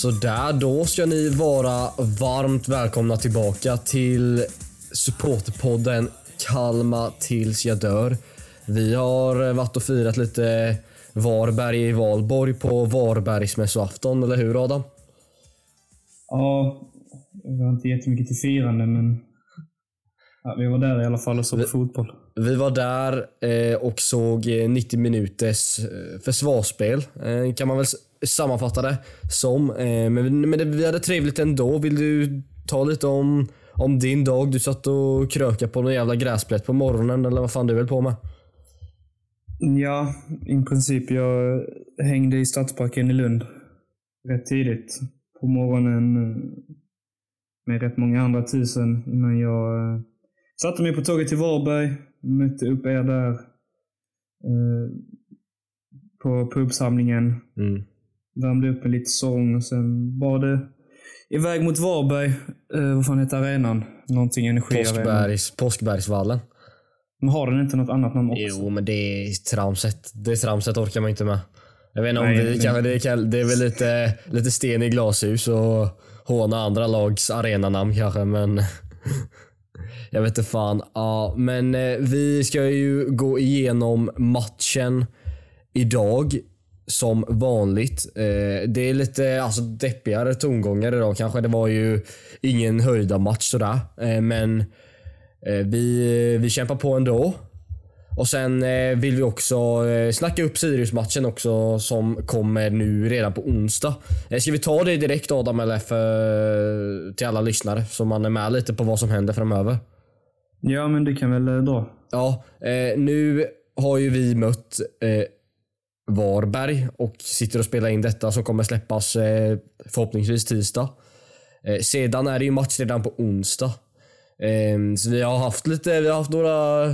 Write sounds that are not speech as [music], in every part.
Sådär, då ska ni vara varmt välkomna tillbaka till supporterpodden Kalmar tills jag dör. Vi har varit och firat lite Varberg i Valborg på Varbergsmässoafton, eller hur Adam? Ja, vi har inte jättemycket till firande, men [laughs] ja, vi var där i alla fall och såg Vi- fotboll. Vi var där eh, och såg eh, 90 minuters eh, försvarsspel, eh, kan man väl sammanfatta det som. Eh, men men det, vi hade trevligt ändå. Vill du ta lite om, om din dag? Du satt och krökade på någon jävla gräsplätt på morgonen, eller vad fan du höll på med? Ja, i princip. Jag hängde i Stadsparken i Lund rätt tidigt på morgonen eh, med rätt många andra tusen innan jag eh, satte mig på tåget till Varberg, mötte upp er där på pubsamlingen. Mm. Värmde upp en liten sång och sen var det iväg mot Varberg. Eh, vad fan heter arenan? Någonting energiarena. Påskbergs, Påskbergsvallen. Men har den inte något annat namn också? Jo, men det är tramset. Det tramset orkar man inte med. Jag vet inte om Nej, vi det- kan, det, kan, det är väl lite, lite sten i glashus och håna andra lags arenanamn kanske, men [laughs] jag vet inte fan. Ja, men eh, vi ska ju gå igenom matchen idag som vanligt. Eh, det är lite alltså, deppigare tongångar idag kanske. Det var ju ingen höjda match sådär, eh, men eh, vi, vi kämpar på ändå. Och sen eh, vill vi också eh, snacka upp Sirius-matchen också som kommer nu redan på onsdag. Eh, ska vi ta det direkt Adam eller för, till alla lyssnare så man är med lite på vad som händer framöver? Ja, men det kan väl eh, dra. Ja, eh, nu har ju vi mött Varberg och sitter och spelar in detta som kommer släppas eh, förhoppningsvis tisdag. Eh, sedan är det ju match redan på onsdag. Ehm, så vi har haft lite, vi har haft några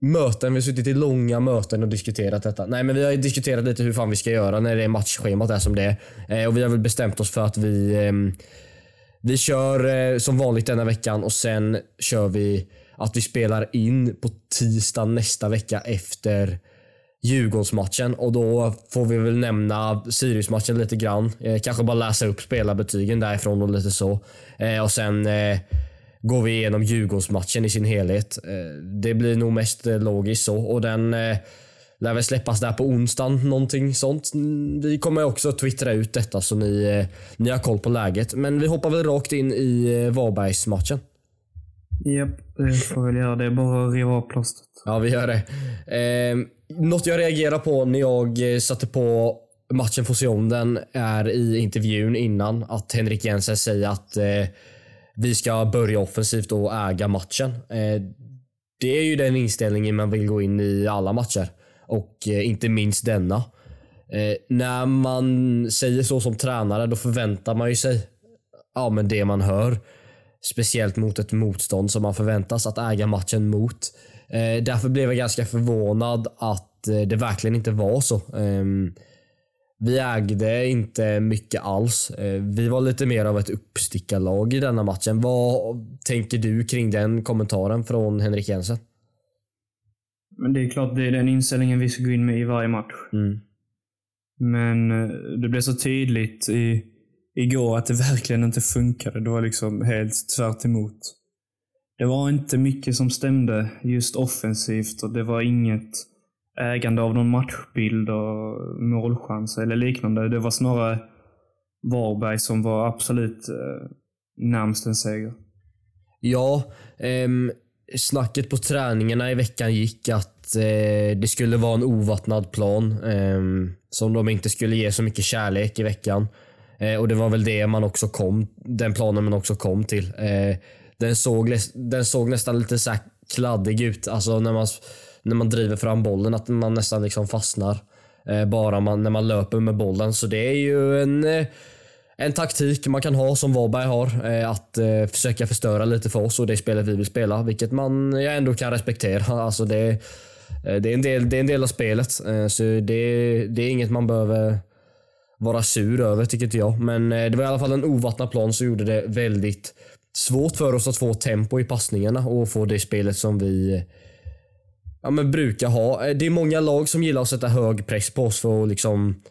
möten, vi har suttit i långa möten och diskuterat detta. Nej men vi har ju diskuterat lite hur fan vi ska göra när det är matchschemat är som det är. Eh, och vi har väl bestämt oss för att vi ehm, vi kör som vanligt denna veckan och sen kör vi att vi spelar in på tisdag nästa vecka efter Djurgårdsmatchen och då får vi väl nämna Sirius-matchen lite grann. Eh, kanske bara läsa upp spelarbetygen därifrån och lite så. Eh, och sen eh, går vi igenom Djurgårdsmatchen i sin helhet. Eh, det blir nog mest eh, logiskt så och den eh, lär väl släppas där på onsdagen, någonting sånt. Mm, Vi kommer också twittra ut detta så ni, eh, ni har koll på läget. Men vi hoppar väl rakt in i eh, Varbergsmatchen. Japp, det får väl göra. Det är bara att riva av plåstret. Ja, vi gör det. Något jag reagerar på när jag eh, satte på matchen får se om den är i intervjun innan att Henrik Jensen säger att eh, vi ska börja offensivt och äga matchen. Eh, det är ju den inställningen man vill gå in i alla matcher och eh, inte minst denna. Eh, när man säger så som tränare då förväntar man ju sig ja, men det man hör. Speciellt mot ett motstånd som man förväntas att äga matchen mot. Eh, därför blev jag ganska förvånad att eh, det verkligen inte var så. Ehm, vi ägde inte mycket alls. Eh, vi var lite mer av ett uppstickarlag i denna matchen. Vad tänker du kring den kommentaren från Henrik Jensen? Men det är klart, det är den inställningen vi ska gå in med i varje match. Mm. Men eh, det blev så tydligt i, igår att det verkligen inte funkade. Det var liksom helt tvärt emot. Det var inte mycket som stämde just offensivt och det var inget ägande av någon matchbild och målchanser eller liknande. Det var snarare Varberg som var absolut eh, närmst en seger. Ja, ehm, snacket på träningarna i veckan gick att eh, det skulle vara en ovattnad plan ehm, som de inte skulle ge så mycket kärlek i veckan. Eh, och Det var väl det man också kom, den planen man också kom till. Eh, den, såg, den såg nästan lite så här kladdig ut. Alltså när man, när man driver fram bollen, att man nästan liksom fastnar. Eh, bara man, när man löper med bollen. Så det är ju en eh, en taktik man kan ha som Varberg har. Eh, att eh, försöka förstöra lite för oss och det spelet vi vill spela. Vilket man jag ändå kan respektera. [laughs] Alltså det, eh, det, är, en del, det är en del av spelet. Eh, så det, det är inget man behöver vara sur över tycker inte jag. Men eh, det var i alla fall en ovattnad plan som gjorde det väldigt svårt för oss att få tempo i passningarna och få det spelet som vi ja, men brukar ha. Eh, det är många lag som gillar att sätta hög press på oss för att liksom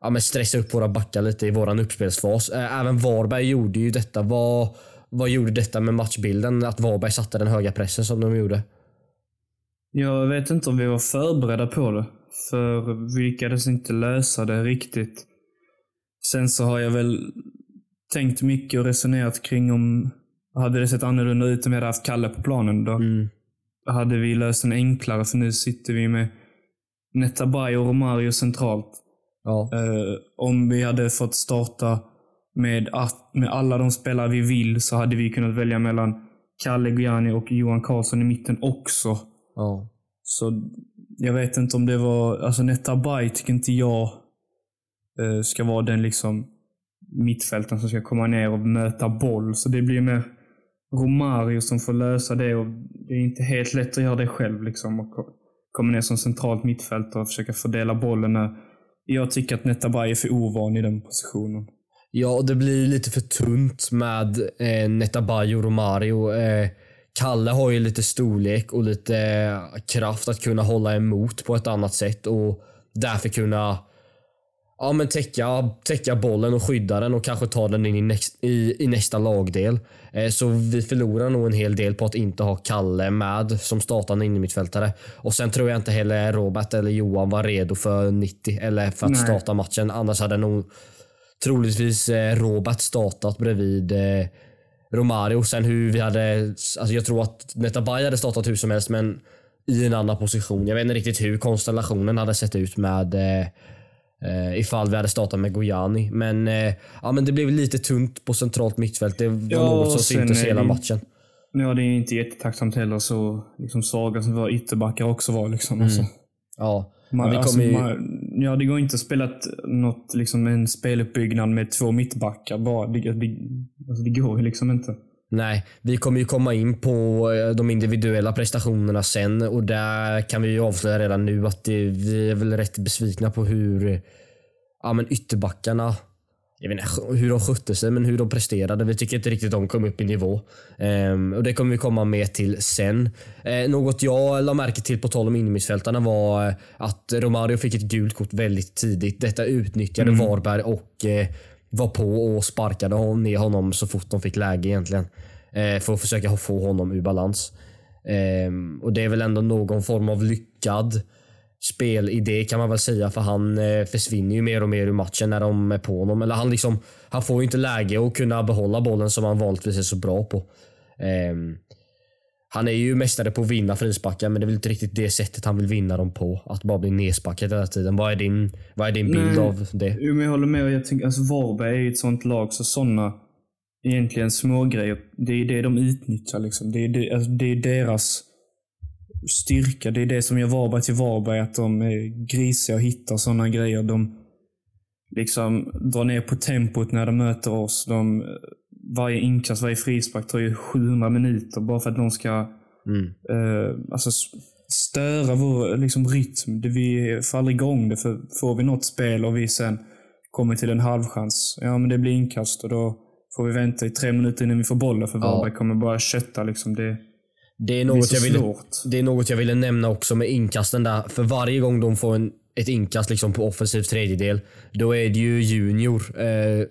ja, men stressa upp våra backar lite i vår uppspelsfas. Eh, även Varberg gjorde ju detta. Vad, vad gjorde detta med matchbilden? Att Varberg satte den höga pressen som de gjorde? Jag vet inte om vi var förberedda på det. För vi lyckades inte lösa det riktigt. Sen så har jag väl tänkt mycket och resonerat kring om hade det sett annorlunda ut om vi hade haft Kalle på planen. Då Mm. hade vi löst den enklare, för nu sitter vi med Netabay och Romario centralt. Ja. Eh, om vi hade fått starta med, att, med alla de spelare vi vill så hade vi kunnat välja mellan Kalle Gojani och Johan Karlsson i mitten också. ja. Så jag vet inte om det var... Alltså Netabay tycker inte jag eh, ska vara den liksom mittfälten som ska komma ner och möta boll. Så det blir mer Romario som får lösa det och det är inte helt lätt att göra det själv. Liksom, och komma ner som centralt mittfältare och försöka fördela bollen. När jag tycker att Netabay är för ovan i den positionen. Ja, och det blir lite för tunt med eh, Netabay och Romario. Eh, Kalle har ju lite storlek och lite eh, kraft att kunna hålla emot på ett annat sätt och därför kunna ja, men täcka, täcka bollen och skydda den och kanske ta den in i, näst, i, i nästa lagdel. Eh, så vi förlorar nog en hel del på att inte ha Kalle med som startande innermittfältare. Och sen tror jag inte heller Robert eller Johan var redo för 90 eller för att Nej. starta matchen. Annars hade nog troligtvis eh, Robert startat bredvid eh, Romario. Sen hur vi hade... Alltså jag tror att Netabay hade startat hur som helst men i en annan position. Jag vet inte riktigt hur konstellationen hade sett ut med eh, eh, ifall vi hade startat med Gojani. Men, eh, ja, men det blev lite tunt på centralt mittfält. Det var Ja, något som syntes hela matchen. Ja, det är inte jättetacksamt heller så liksom svaga som våra ytterbackar också var. Liksom. Alltså, Ja. man, vi alltså, ju- man, ja, det går inte att spela något, liksom en speluppbyggnad med två mittbackar bara. Det, det, alltså, det går ju liksom inte. Nej, vi kommer ju komma in på eh, de individuella prestationerna sen och där kan vi ju avslöja redan nu att det, vi är väl rätt besvikna på hur ja, men ytterbackarna jag vet inte hur de skötte sig, men hur de presterade. Vi tycker inte riktigt de kom upp i nivå. Ehm, och Det kommer vi komma med till sen. Eh, något jag la märke till på tal om innermittfältarna var eh, att Romario fick ett gult kort väldigt tidigt. Detta utnyttjade Varberg och eh, var på och sparkade hon- ner honom så fort de fick läge egentligen. Eh, för att försöka få honom ur balans. Ehm, och Det är väl ändå någon form av lyckad spelidé kan man väl säga för han eh, försvinner ju mer och mer ur matchen när de är på honom. Eller han, liksom, han får ju inte läge att kunna behålla bollen som han vanligtvis är så bra på. Ehm, han är ju mästare på att vinna frisparkar men det är väl inte riktigt det sättet han vill vinna dem på. Att bara bli nedsparkad hela tiden. Vad är din, vad är din bild Nej. av det? Jo, men jag håller med. Jag tänker, alltså Varberg är ju ett sånt lag, så sådana egentligen små grejer, det är det de utnyttjar. Liksom. Det, är det, alltså, det är deras styrka. Det är det som gör Varberg till Varberg. Att de är grisiga och hittar sådana grejer. De liksom drar ner på tempot när de möter oss. De, varje inkast, varje frispark tar ju 700 minuter bara för att de ska Mm. eh, alltså störa vår liksom, rytm. Det vi får aldrig igång det. För får vi något spel och vi sen kommer till en halvchans, ja men det blir inkast och då får vi vänta i tre minuter innan vi får bollen för Ja. Varberg kommer bara kötta. Liksom. Det Det är, något så jag ville, svårt. det är något jag ville nämna också med inkasten där. För varje gång de får en, ett inkast liksom på offensiv tredjedel, då är det ju Junior, eh,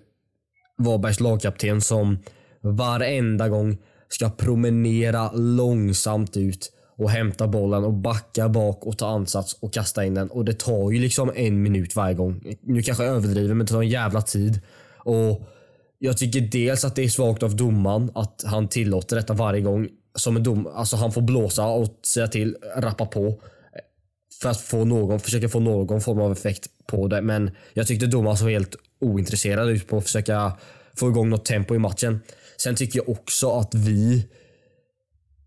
Varbergs lagkapten, som varenda gång ska promenera långsamt ut och hämta bollen och backa bak och ta ansats och kasta in den. Och det tar ju liksom en minut varje gång. Nu kanske jag överdriver men det tar en jävla tid. Och jag tycker dels att det är svagt av domaren att han tillåter detta varje gång. Som en dom, alltså han får blåsa och säga till, rappa på. För att få någon, försöka få någon form av effekt på det. Men jag tyckte domaren såg helt ointresserad ut på att försöka få igång något tempo i matchen. Sen tycker jag också att vi,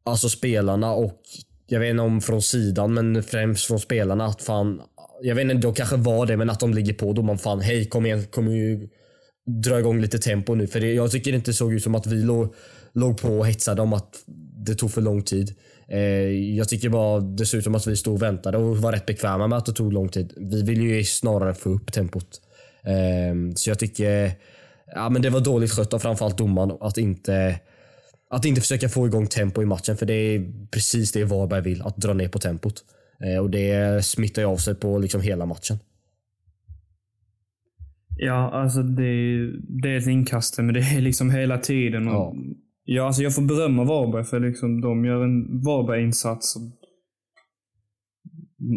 alltså spelarna och jag vet inte om från sidan men främst från spelarna att fan, jag vet inte, de kanske var det men att de ligger på domaren. Fan hej kom igen, kom ju dra igång lite tempo nu. För det, jag tycker det inte såg ut som att vi låg, låg på och hetsade om att det tog för lång tid. Eh, jag tycker bara det såg ut som att vi stod och väntade och var rätt bekväma med att det tog lång tid. Vi vill ju snarare få upp tempot. Eh, så jag tycker ja, men det var dåligt skött av framförallt domaren att inte att inte försöka få igång tempo i matchen för det är precis det Varberg vill, att dra ner på tempot. Eh, och det smittar ju av sig på liksom hela matchen. Ja, alltså det är dels inkastet, men det är liksom hela tiden. Och, Ja. ja. alltså jag får berömma Varberg för liksom de gör en Varberg-insats.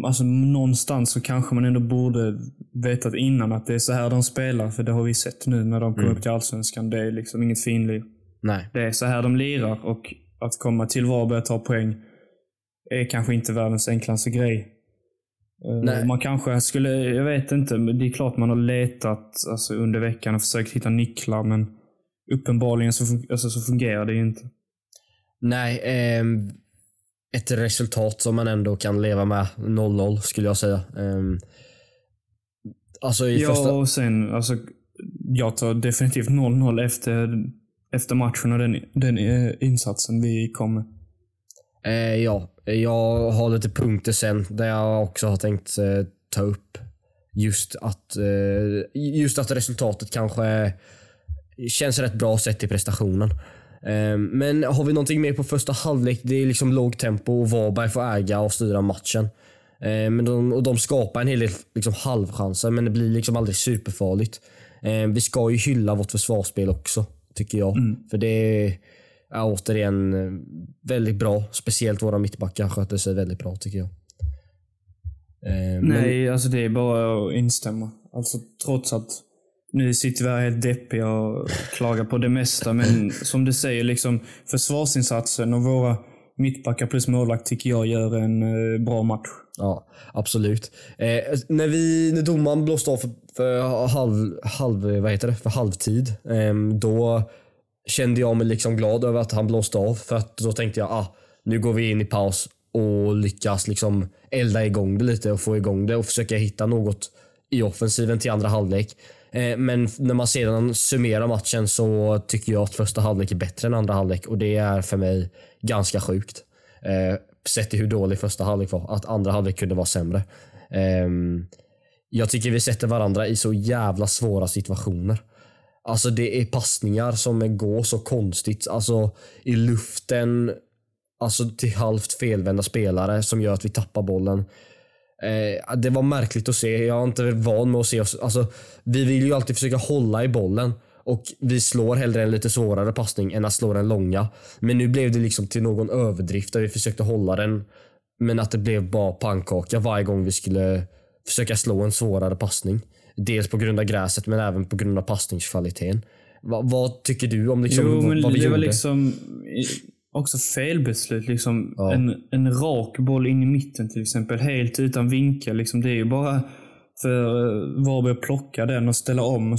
Alltså någonstans så kanske man ändå borde vetat innan att det är så här de spelar. För det har vi sett nu när de kom Mm. upp till Allsvenskan. Det är liksom inget finlir. Nej. Det är så här de lirar och att komma till Varberg och ta poäng är kanske inte världens enklaste grej. Eh, Nej. Man kanske skulle, jag vet inte, men det är klart man har letat alltså, under veckan och försökt hitta nycklar men uppenbarligen så, alltså, så fungerar det ju inte. Nej, ehm, ett resultat som man ändå kan leva med. 0-0 skulle jag säga. Ehm, alltså i Ja, första... och sen, alltså, jag tar definitivt 0-0 efter, efter matchen och den, den eh, insatsen vi kom. Eh, ja, jag har lite punkter sen där jag också har tänkt eh, ta upp just att, eh, just att resultatet kanske känns rätt bra sett till prestationen. Eh, men har vi någonting mer på första halvlek? Det är liksom lågt tempo och Varberg får äga och styra matchen. Eh, men de, och de skapar en hel del liksom halvchanser men det blir liksom aldrig superfarligt. Eh, vi ska ju hylla vårt försvarsspel också, tycker jag. För det är ja, återigen eh, väldigt bra. Speciellt våra mittbackar sköter sig väldigt bra tycker jag. Men- Nej, alltså det är bara att instämma. Alltså trots att nu sitter vi här helt deppiga och klagar på det mesta, men som du säger, liksom försvarsinsatsen och våra mittbackar plus målvakt tycker jag gör en eh, bra match. Ja, absolut. Eh, när, vi, när domaren blåste av för, för, halv, halv, vad heter det? för halvtid, eh, då kände jag mig liksom glad över att han blåste av. För att då tänkte jag, ah, nu går vi in i paus och lyckas liksom elda igång det lite och få igång det och försöka hitta något i offensiven till andra halvlek. Eh, men när man sedan summerar matchen så tycker jag att första halvlek är bättre än andra halvlek och det är för mig ganska sjukt. Eh, sett till hur dålig första halvlek var. Att andra halvlek kunde vara sämre. Ehm, jag tycker vi sätter varandra i så jävla svåra situationer. Alltså det är passningar som går så konstigt. Alltså i luften. Alltså till halvt felvända spelare som gör att vi tappar bollen. Eh, det var märkligt att se. Jag är inte van med att se oss. Alltså, vi vill ju alltid försöka hålla i bollen. Och vi slår hellre en lite svårare passning än att slå den långa. Men nu blev det liksom till någon överdrift där vi försökte hålla den. Men att det blev bara pannkaka varje gång vi skulle försöka slå en svårare passning. Dels på grund av gräset men även på grund av passningskvaliteten. Va, vad tycker du om liksom, jo, men vad vi det gjorde? var liksom också felbeslut. Liksom Ja. en, en rak boll in i mitten till exempel, helt utan vinkel. Liksom, det är ju bara för eh, Varberg att plocka den och ställa om.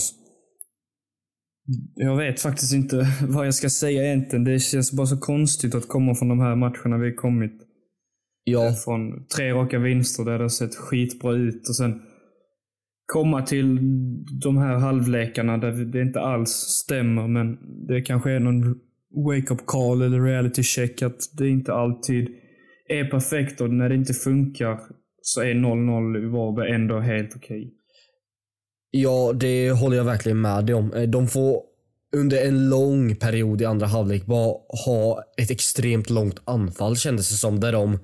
Jag vet faktiskt inte [laughs] vad jag ska säga egentligen. Det känns bara så konstigt att komma från de här matcherna vi kommit. ja, Från tre raka vinster där det har sett skitbra ut och sen komma till de här halvlekarna där det inte alls stämmer men det kanske är någon wake-up call eller reality check att det inte alltid är perfekt och när det inte funkar så är 0-0 i Varberg ändå helt okej. Ja, det håller jag verkligen med dig om. Eh, de får under en lång period i andra halvlek bara ha ett extremt långt anfall kändes det som. Där de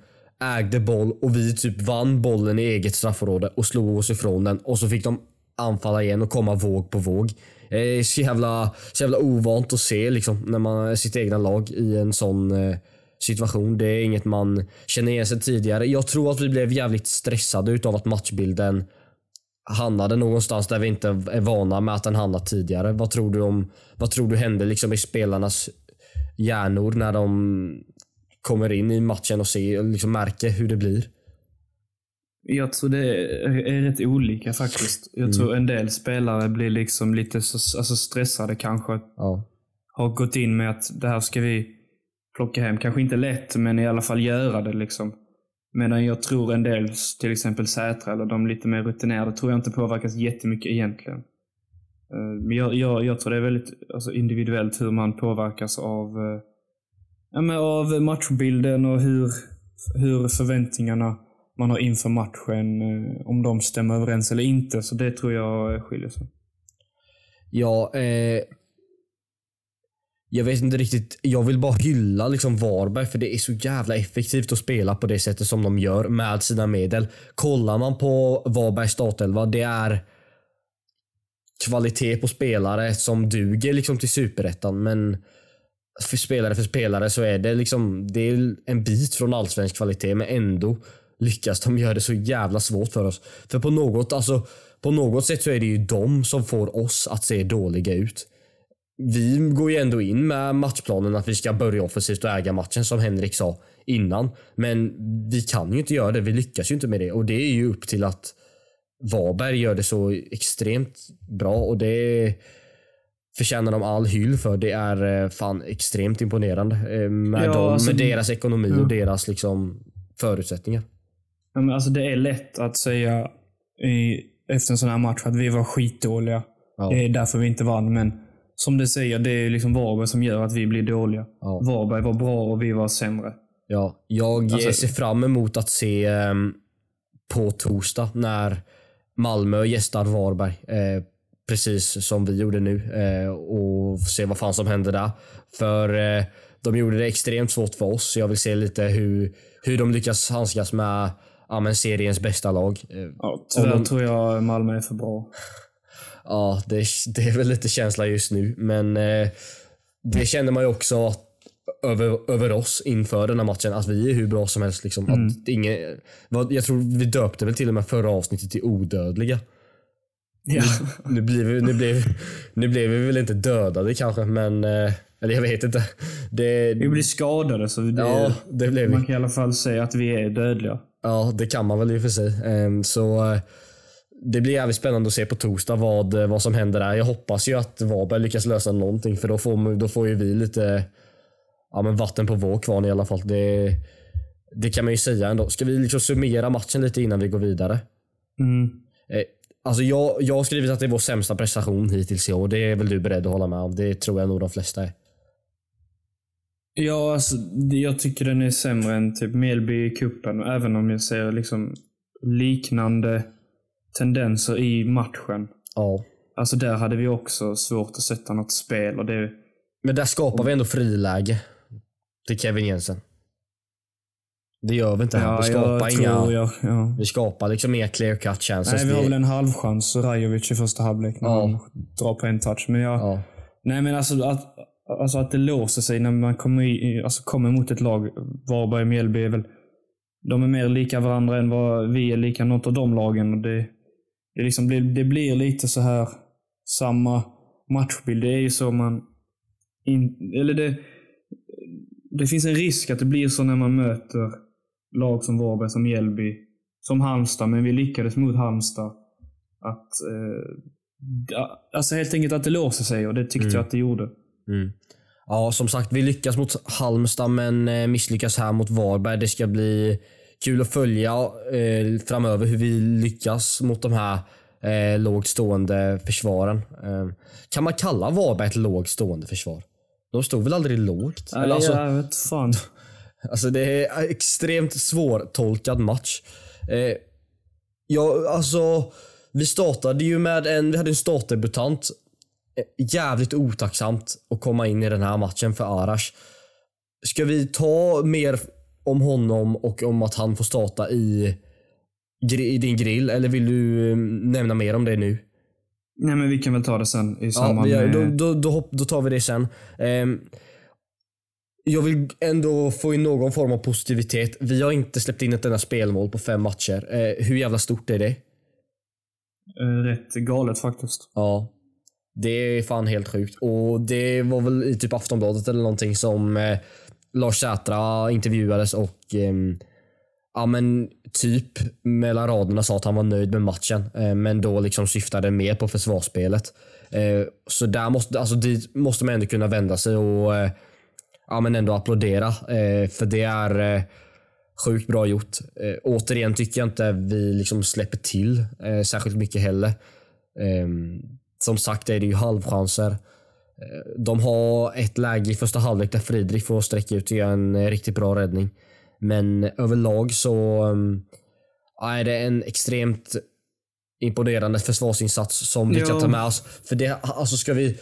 ägde boll och vi typ vann bollen i eget straffområde och slog oss ifrån den. Och så fick de anfalla igen och komma våg på våg. Det är så jävla, så jävla ovant att se liksom, när man är sitt egna lag i en sån eh, situation. Det är inget man känner igen sig tidigare. Jag tror att vi blev jävligt stressade utav att matchbilden hamnade någonstans där vi inte är vana med att den hamnat tidigare. Vad tror du om Vad tror du hände liksom i spelarnas hjärnor när de kommer in i matchen och ser, liksom märker hur det blir? Jag tror det är, rätt olika faktiskt. Jag tror en del spelare blir liksom lite så, alltså stressade kanske. Ja. Har gått in med att det här ska vi plocka hem. Kanske inte lätt, men i alla fall göra det. liksom. Medan jag tror en del, till exempel Sätra eller de lite mer rutinerade, tror jag inte påverkas jättemycket egentligen. Eh, Men jag, jag, jag tror det är väldigt alltså, individuellt hur man påverkas av, eh, ja, av matchbilden och hur, hur förväntningarna man har inför matchen, eh, om de stämmer överens eller inte. Så det tror jag skiljer sig. Ja, eh, jag vet inte riktigt. Jag vill bara hylla liksom Varberg för det är så jävla effektivt att spela på det sättet som de gör med sina medel. Kollar man på Varbergs startelva, det är kvalitet på spelare som duger liksom till superettan men för spelare för spelare så är det liksom det är en bit från allsvensk kvalitet men ändå lyckas de göra det så jävla svårt för oss. För på något, alltså, på något sätt så är det ju de som får oss att se dåliga ut. Vi går ju ändå in med matchplanen att vi ska börja offensivt och äga matchen som Henrik sa innan. Men vi kan ju inte göra det. Vi lyckas ju inte med det och det är ju upp till att Varberg gör det så extremt bra och det förtjänar de all hyll för. Det är eh, fan extremt imponerande eh, med, Ja, dem, alltså- med deras ekonomi Ja. och deras liksom förutsättningar. Ja, men alltså det är lätt att säga i, efter en sån här match att vi var skitdåliga. Ja. Det är därför vi inte vann. Men som du säger, det är liksom Varberg som gör att vi blir dåliga. Ja. Varberg var bra och vi var sämre. Ja, jag Alltså- ser fram emot att se ehm, på torsdag när Malmö gästar Varberg. Eh, precis som vi gjorde nu. Eh, och se vad fan som händer där. För eh, de gjorde det extremt svårt för oss. Så jag vill se lite hur, hur de lyckas handskas med ja, men seriens bästa lag. Eh, Ja, tyvärr tror jag Malmö är för bra. [laughs] Ja, det, det är väl lite känsla just nu. Men eh, det känner man ju också att, över, över oss inför den här matchen. Att vi är hur bra som helst. Liksom. Att ingen, vad, jag tror vi döpte väl till och med förra avsnittet till odödliga. Ja. Nu blir vi, nu blev, nu blev vi väl inte dödade kanske, men... Eh, eller jag vet inte. Det, Vi blir skadade så det, ja, det blev vi. man kan i alla fall säga att vi är dödliga. Ja, det kan man väl i och för sig. Ehm, Så eh, det blir jävligt spännande att se på torsdag vad, eh, vad som händer där. Jag hoppas ju att Varberg lyckas lösa någonting för då får, då får ju vi lite ja, men vatten på vår kvarn i alla fall. Det, det kan man ju säga ändå. Ska vi liksom summera matchen lite innan vi går vidare? Mm. Eh, Alltså jag, jag har skrivit att det är vår sämsta prestation hittills i år. Det är väl du beredd att hålla med om? Det tror jag nog de flesta är. Ja, alltså, jag tycker den är sämre än typ Mjällby i kuppen Även om jag ser liksom liknande tendenser i matchen. Ja. Alltså där hade vi också svårt att sätta något spel. Och det, Men där skapar vi ändå friläge till Kevin Jensen. Det gör vi inte här. ja, vi skapar inga... jag, ja. Vi skapar liksom inga clear cut chances. Nej, vi har väl en halvchans, Rajovic i första halvlek, när Ja. han drar på en touch. Men jag, ja. Nej, men alltså att, alltså att det låser sig när man kommer, i, alltså kommer mot ett lag. Varberg och Mjällby är väl... De är mer lika varandra än vad vi är lika något av de lagen. Och det, det, liksom blir, det blir lite så här samma matchbild. Det är ju så man... In, eller det, det finns en risk att det blir så när man möter lag som Varberg, som Mjällby, som Halmstad. Men vi lyckades mot Halmstad. Att eh, Alltså helt enkelt att det låser sig och det tyckte jag att det gjorde. Mm. Ja, som sagt, vi lyckas mot Halmstad men eh, misslyckas här mot Varberg. Det ska bli kul att följa eh, framöver hur vi lyckas mot de här eh, lågt stående försvaren. Eh, kan man kalla Varberg ett lågt stående försvar? De stod väl aldrig lågt? Eller alltså, jag vet fan. [laughs] Alltså det är en extremt svårtolkad match. Eh, ja, alltså, vi startade ju med en, vi hade en startdebutant. Eh, jävligt otacksamt att komma in i den här matchen för Arash. Ska vi ta mer om honom och om att han får starta i, i din grill eller vill du eh, nämna mer om det nu? Nej men vi kan väl ta det sen i Ja, samband gör, med... då, då, då, då tar vi det sen. Ehm, jag vill ändå få in någon form av positivitet. Vi har inte släppt in ett enda spelmål på fem matcher. Eh, hur jävla stort är det? Rätt galet faktiskt. Ja. Det är fan helt sjukt. Och det var väl i typ Aftonbladet eller någonting som eh, Lars Sätra intervjuades och eh, ja men typ mellan raderna sa att han var nöjd med matchen. Eh, men då liksom syftade mer på försvarsspelet. Eh, så där måste, alltså dit måste man ändå kunna vända sig och eh, ja men ändå applådera. Eh, för det är eh, sjukt bra gjort. Eh, återigen tycker jag inte vi liksom släpper till eh, särskilt mycket heller. Eh, som sagt är det ju halvchanser. Eh, De har ett läge i första halvlek där Friedrich får sträcka ut och göra en eh, riktigt bra räddning. Men överlag så um, är det en extremt imponerande försvarsinsats som vi kan ta med oss. För det, alltså ska vi...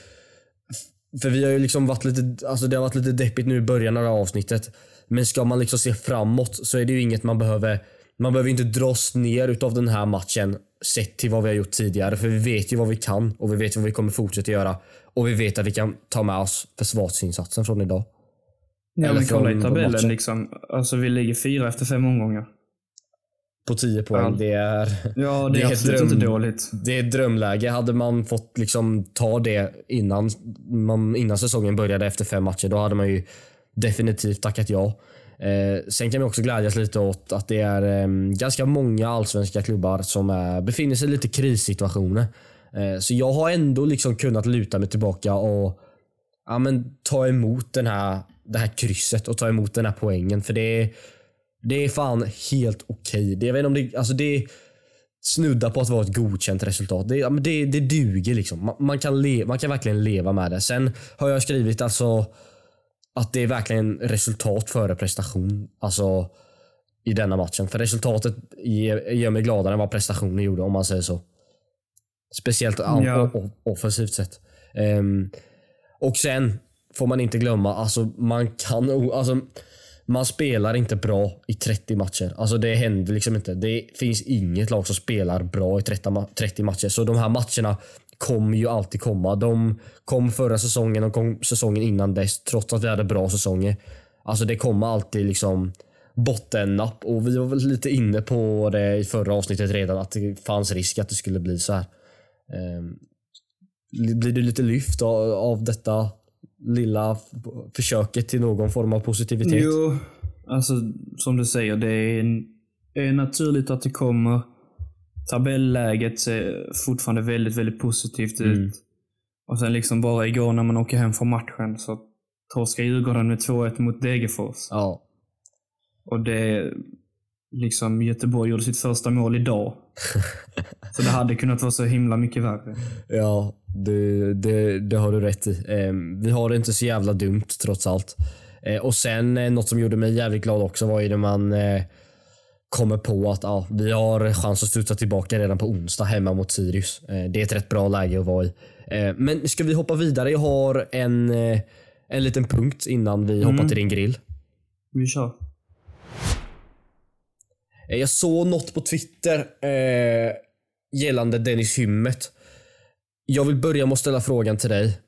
För vi har ju liksom varit lite, alltså det har varit lite deppigt nu i början av det här avsnittet. Men ska man liksom se framåt så är det ju inget man behöver, man behöver inte dras ner utav den här matchen sett till vad vi har gjort tidigare. För vi vet ju vad vi kan och vi vet vad vi kommer fortsätta göra. Och vi vet att vi kan ta med oss försvarsinsatsen från idag. Ja, Eller men kolla i tabellen liksom. Alltså vi ligger fyra efter fem omgångar. På 10 poäng. Ja. Det är, Ja, det, Det är absolut dröm. inte dåligt. det är drömläge. Hade man fått liksom ta det innan, man, innan säsongen började efter fem matcher, då hade man ju definitivt tackat ja. Eh, sen kan vi också glädjas lite åt att det är eh, ganska många allsvenska klubbar som är, befinner sig i lite krissituationer. Eh, så jag har ändå liksom kunnat luta mig tillbaka och ja, men, ta emot den här, det här krysset och ta emot den här poängen. För det är, det är fan helt okej. Det, jag vet om det, alltså det snuddar på att vara ett godkänt resultat. Det, ja, men det, det duger liksom. Man, man, kan le, man kan verkligen leva med det. Sen har jag skrivit alltså att det är verkligen resultat före prestation. Alltså i denna matchen. För resultatet ger, gör mig gladare än vad prestationen gjorde om man säger så. Speciellt ja. Offensivt sett. Ehm, och sen får man inte glömma, alltså man kan alltså, man spelar inte bra i 30 matcher. Alltså det händer liksom inte. Det finns inget lag som spelar bra i 30, ma- 30 matcher. Så de här matcherna kommer ju alltid komma. De kom förra säsongen och kom säsongen innan dess trots att vi hade bra säsonger. Alltså det kommer alltid liksom bottennapp och vi var väl lite inne på det i förra avsnittet redan att det fanns risk att det skulle bli så här. Ehm, blir du lite lyft av, av detta lilla försöket till någon form av positivitet? Jo, alltså som du säger, det är, är naturligt att det kommer. Tabelläget ser fortfarande väldigt, väldigt positivt ut. Mm. Och sen liksom bara igår när man åker hem från matchen så torskar Djurgården med 2-1 mot Degerfors. Ja. Och det liksom Göteborg gjorde sitt första mål idag. [laughs] så det hade kunnat vara så himla mycket värre. Ja, det, det, det har du rätt i. Ehm, vi har det inte så jävla dumt trots allt. Eh, och sen eh, något som gjorde mig jävligt glad också var ju när man eh, kommer på att ja, vi har chans att studsa tillbaka redan på onsdag hemma mot Sirius. Eh, det är ett rätt bra läge att vara i. Eh, men ska vi hoppa vidare? Jag har en, eh, en liten punkt innan vi hoppar till din grill. Vi kör. Jag såg något på Twitter eh, gällande Dennis Hymmet. Jag vill börja med att ställa frågan till dig.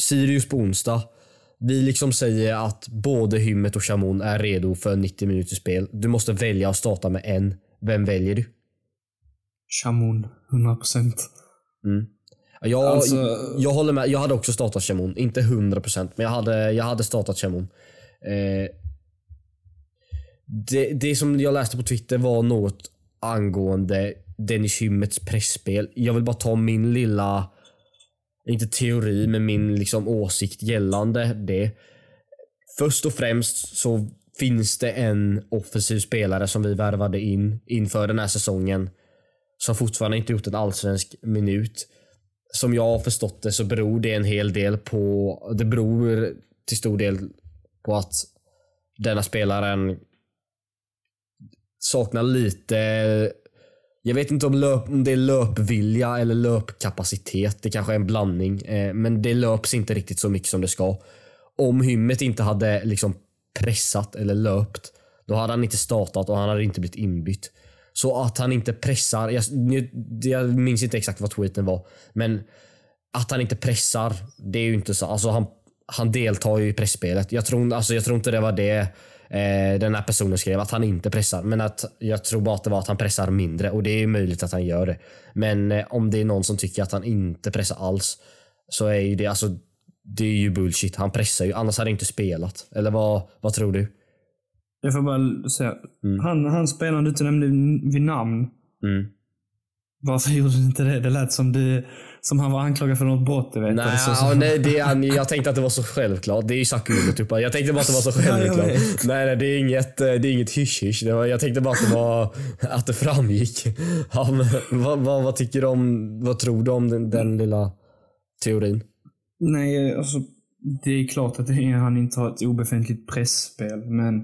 Sirius på onsdag. Vi liksom säger att både Hymmet och Chamon är redo för 90 minuters spel. Du måste välja att starta med en. Vem väljer du? Chamon, 100%. Ja, Jag, Alltså- jag håller med. Jag hade också startat Chamon. Inte 100% men jag hade, jag hade startat Chamon. Eh, det, det som jag läste på Twitter var något angående Dennis Hymmets pressspel. Jag vill bara ta min lilla, inte teori, men min liksom åsikt gällande det. Först och främst så finns det en offensiv spelare som vi värvade in inför den här säsongen som fortfarande inte gjort en allsvensk minut. Som jag har förstått det så beror det en hel del på, det beror till stor del på att denna spelaren saknar lite, jag vet inte om, löp, om det är löpvilja eller löpkapacitet. Det kanske är en blandning. Eh, men det löps inte riktigt så mycket som det ska. Om Hymmet inte hade liksom pressat eller löpt, då hade han inte startat och han hade inte blivit inbytt. Så att han inte pressar, jag, jag minns inte exakt vad tweeten var, men att han inte pressar, det är ju inte så. Alltså han, han deltar ju i pressspelet. Jag tror, alltså jag tror inte det var det eh, den här personen skrev, att han inte pressar. Men att jag tror bara att det var att han pressar mindre och det är ju möjligt att han gör det. Men eh, om det är någon som tycker att han inte pressar alls så är ju det, alltså, det är ju bullshit. Han pressar ju, annars hade han inte spelat. Eller vad, vad tror du? Jag får bara säga. Mm. Han, han spelaren du inte nämnde vid namn. Mm. Varför gjorde du inte det? Det lät som, du, som han var anklagad för något brott. Vet. Nej, så, så. ja, nej det är, han- jag tänkte att det var så självklart. Det är ju Saku typ. Jag tänkte bara att det var så [laughs] Ja, självklart. nej, nej, det är inget, eh, det är inget hysch-hysch. Jag tänkte bara att det var att det framgick. [laughs] Ja, men, vad, vad, vad tycker du om, vad tror du om den, den lilla teorin? Nej, alltså, det är klart att är, han inte har ett obefintligt pressspel men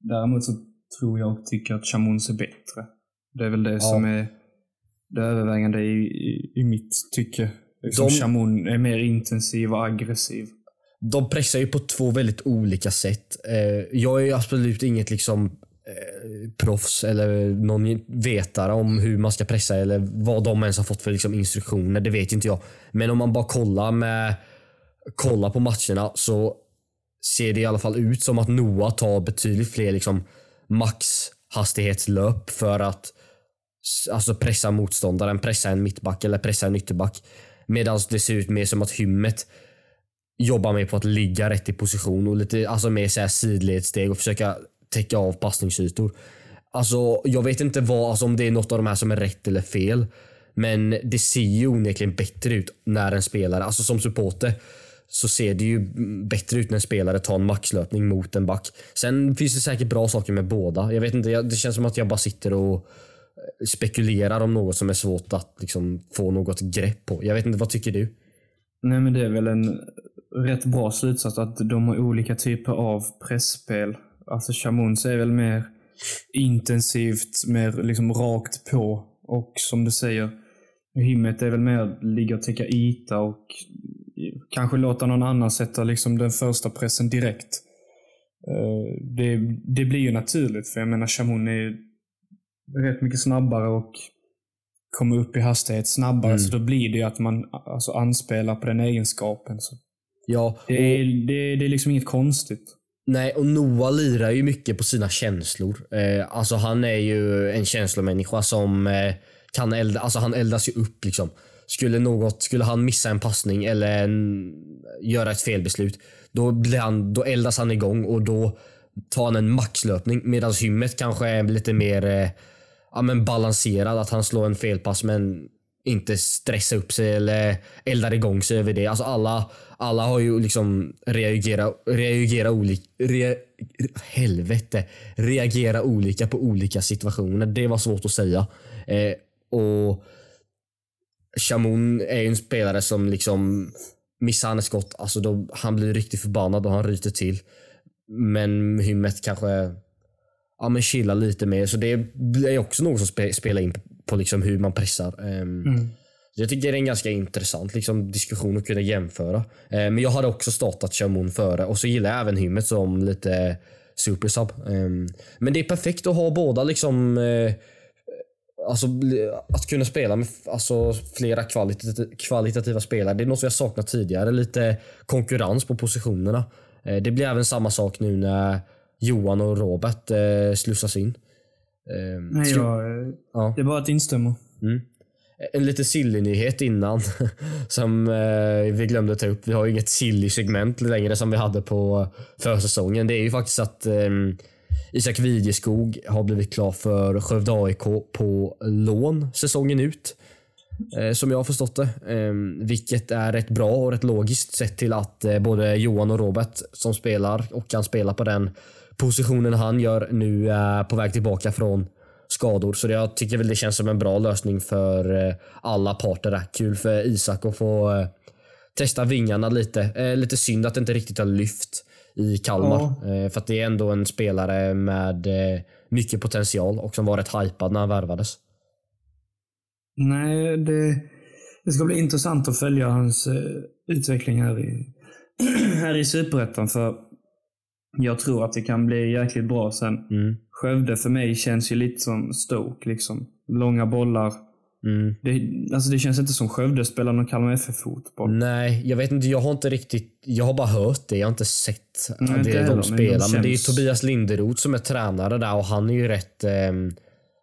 däremot så tror jag och tycker att Chamons är bättre. Det är väl det som är det övervägande i, i, i mitt tycke. Liksom De- Chamon är mer intensiv och aggressiv. De pressar ju på två väldigt olika sätt. Eh, jag är ju absolut inget liksom eh, proffs eller någon vetare om hur man ska pressa eller vad de ens har fått för liksom, instruktioner. Det vet inte jag. Men om man bara kollar med kollar på matcherna så ser det i alla fall ut som att Noah tar betydligt fler liksom, maxhastighetslöp för att alltså, pressa motståndaren, pressa en mittback eller pressa en ytterback. Medan det ser ut mer som att Hymmet jobbar mer på att ligga rätt i position och lite alltså mer så här sidledssteg och försöka täcka av passningsytor. Alltså, jag vet inte vad, alltså, om det är något av de här som är rätt eller fel. Men det ser ju onekligen bättre ut när en spelare, alltså som supporter, så ser det ju bättre ut när en spelare tar en maxlöpning mot en back. Sen finns det säkert bra saker med båda. Jag vet inte, det känns som att jag bara sitter och spekulerar om något som är svårt att liksom få något grepp på. Jag vet inte, vad tycker du? Nej, men det är väl en rätt bra slutsats att de har olika typer av pressspel. Alltså Chamoun är väl mer intensivt, mer liksom rakt på. Och som du säger, Himmet är väl mer ligga och täcka yta och kanske låta någon annan sätta liksom den första pressen direkt. Eh, det, det blir ju naturligt, för jag menar Chamoun är rätt mycket snabbare och kommer upp i hastighet snabbare. Mm. Så då blir det ju att man alltså, anspelar på den egenskapen. Så ja, det, är, det, det är liksom inget konstigt. Nej, och Noah lirar ju mycket på sina känslor. Eh, alltså han är ju en känslomänniska som eh, kan elda, alltså han eldas ju upp liksom. Skulle, något, skulle han missa en passning eller en, göra ett felbeslut, då, blir han, då eldas han igång och då tar han en maxlöpning. Medan Hymmet kanske är lite mer eh, ja, men balanserad. Att han slår en felpass men inte stressar upp sig eller eldar igång sig över det. Alltså alla, alla har ju liksom reagerat reagera olika. Re, helvete. Reagera olika på olika situationer. Det var svårt att säga. Eh, och Shamoun är ju en spelare som liksom missar han ett skott, alltså då, han blir riktigt förbannad och han ryter till. Men Hymmet kanske ja, men chilla lite mer. Så det är också något som spe, spelar in på liksom hur man pressar. Um, mm. Jag tycker det är en ganska intressant liksom, diskussion att kunna jämföra. Uh, men jag hade också startat Chamon före och så gillar jag även Hymmet som lite supersub. Um, men det är perfekt att ha båda liksom uh, Alltså att kunna spela med alltså, flera kvalitativa, kvalitativa spelare. Det är något vi har saknat tidigare. Lite konkurrens på positionerna. Uh, det blir även samma sak nu när Johan och Robert eh, slussas in. Eh, Nej, jag, ja. Det är bara att instämma. Mm. En lite silly nyhet innan [laughs] som eh, vi glömde ta upp. Vi har ju inget silly segment längre som vi hade på försäsongen. Det är ju faktiskt att eh, Isak Widjeskog har blivit klar för Skövde AIK på lån säsongen ut. Eh, som jag har förstått det. Eh, vilket är rätt bra och rätt logiskt sett till att eh, både Johan och Robert som spelar och kan spela på den positionen han gör nu är på väg tillbaka från skador. Så jag tycker väl det känns som en bra lösning för eh, alla parter. Där. Kul för Isak att få eh, testa vingarna lite. Eh, lite synd att det inte riktigt har lyft i Kalmar. Ja. För att det är ändå en spelare med mycket potential och som var rätt hypad när han värvades. Nej, det, det ska bli intressant att följa hans utveckling här i, [clears throat] här i Superettan. För jag tror att det kan bli jäkligt bra sen. Mm. Skövde för mig känns ju lite som Stoke. Liksom. Långa bollar. Mm. Det, alltså det känns inte som Skövde spelar någon Kalmar FF-fotboll. Nej, jag vet inte. Jag har inte riktigt... Jag har bara hört det. Jag har inte sett Nej, det de spelar. Men, men, det är Tobias Linderoth som är tränare där och han är ju rätt... Eh,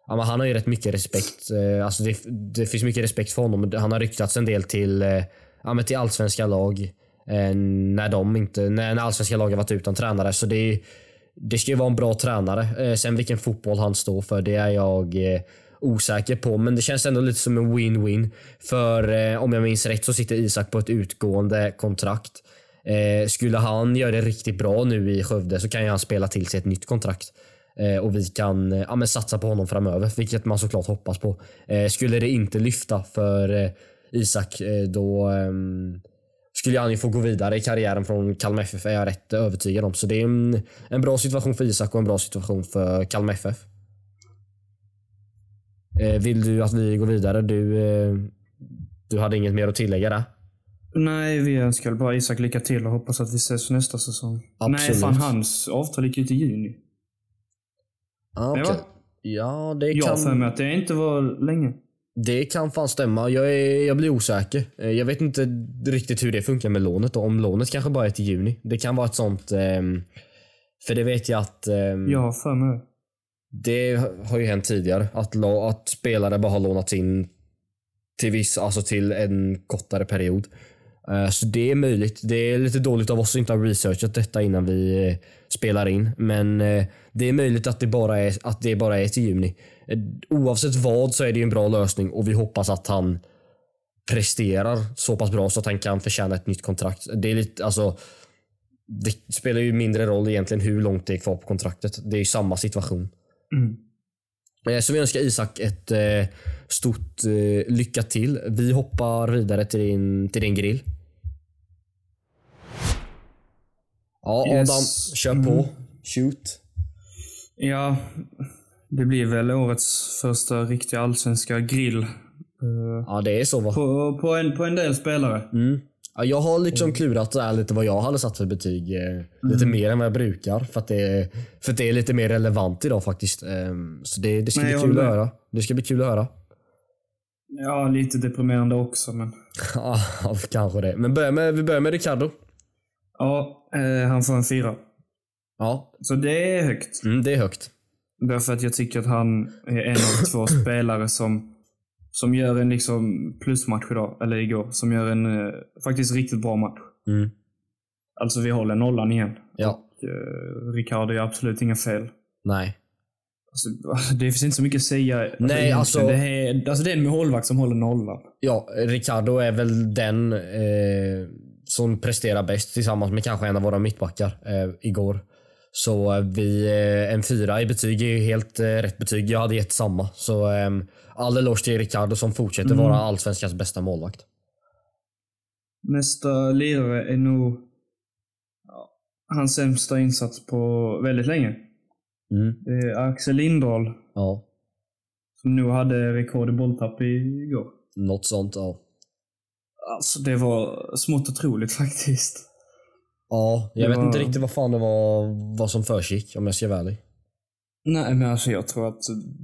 ja, han har ju rätt mycket respekt. Eh, alltså det, det, finns mycket respekt för honom. Han har ryktats en del till, eh, ja, till allsvenska lag. Eh, när de inte, när allsvenska lag har varit utan tränare. Så det, det ska ju vara en bra tränare. Eh, sen vilken fotboll han står för, det är jag eh, osäker på. Men det känns ändå lite som en win-win. För eh, om jag minns rätt så sitter Isak på ett utgående kontrakt. Eh, skulle han göra det riktigt bra nu i Skövde så kan ju han spela till sig ett nytt kontrakt. Eh, och vi kan ja, satsa på honom framöver, vilket man såklart hoppas på. skulle det inte lyfta för Isak, då ehm, skulle han ju få gå vidare i karriären från Kalmar FF är jag rätt övertygad om. Så det är en, en bra situation för Isak och en bra situation för Kalmar FF. Eh, vill du att vi går vidare? Du, eh, du hade inget mer att tillägga där? Nej, vi önskar bara Isak lycka till och hoppas att vi ses nästa säsong. Absolut. Nej, fan hans avtal gick ut i juni. Ah, var- Ja, det Jag har för kan, mig att det inte var länge. Det kan fan stämma. Jag, är, jag blir osäker. Eh, Jag vet inte riktigt hur det funkar med lånet. Om lånet kanske bara är till juni. Det kan vara ett sånt... ehm, för det vet jag att... ehm, Jag har för mig det. Har ju hänt tidigare att, att spelare bara har lånats in till viss, alltså till en kortare period. Eh, Så det är möjligt. Det är lite dåligt av oss att inte ha researchat detta innan vi eh, spelar in. Men eh, det är möjligt att det bara är, att det bara är till juni. Oavsett vad så är det en bra lösning och vi hoppas att han presterar så pass bra så att han kan förtjäna ett nytt kontrakt. Det är lite, alltså det spelar ju mindre roll egentligen hur långt det är kvar på kontraktet. Det är ju samma situation. Mm. Så vi önskar Isak ett stort lycka till. Vi hoppar vidare till din, till din grill. Ja, Adam, Yes. kör på. Shoot. Ja, det blir väl årets första riktiga allsvenska grill. eh, Ja, det är så va? På, på, en, på en del spelare. Mm. Ja, jag har liksom klurat där lite vad jag hade satt för betyg. Eh, Lite mer än vad jag brukar. För att, det är, för att det är lite mer relevant idag faktiskt. Ehm, Så det, det ska Nej, bli kul att höra. Det ska bli kul att höra. Ja, lite deprimerande också, men... [laughs] Ja, kanske det. Men börja med, vi börjar med Ricardo. Ja, eh, han får en fyra. Ja, Så det är högt. mm, det är högt. Därför att jag tycker att han är en av två [clears throat] spelare som, som gör en liksom plusmatch idag, eller igår. Som gör en eh, faktiskt riktigt bra match. Mm. Alltså vi håller nollan igen. Ja, Och, eh, Ricardo gör absolut inga fel. nej. Alltså, [laughs] det finns inte så mycket att säga. Nej, egentligen. alltså- Det är, alltså det är en målvakt som håller nollan. Ja, Ricardo är väl den eh, som presterar bäst tillsammans med kanske en av våra mittbackar eh, igår. Så eh, vi, eh, en fyra i betyg är ju helt eh, rätt betyg. Jag hade gett samma. Så eh, all eloge till Ricardo som fortsätter Mm. vara allsvenskans bästa målvakt. Nästa lirare är nog hans sämsta insats på väldigt länge. Mm. Det är Axel Lindahl Ja, som nog hade rekord i bolltapp igår. något sånt. Ja. Alltså det var smått otroligt faktiskt. Ja, jag Det vet var- inte riktigt vad fan det var vad som försiggick om jag ska vara ärlig. Nej men alltså jag tror att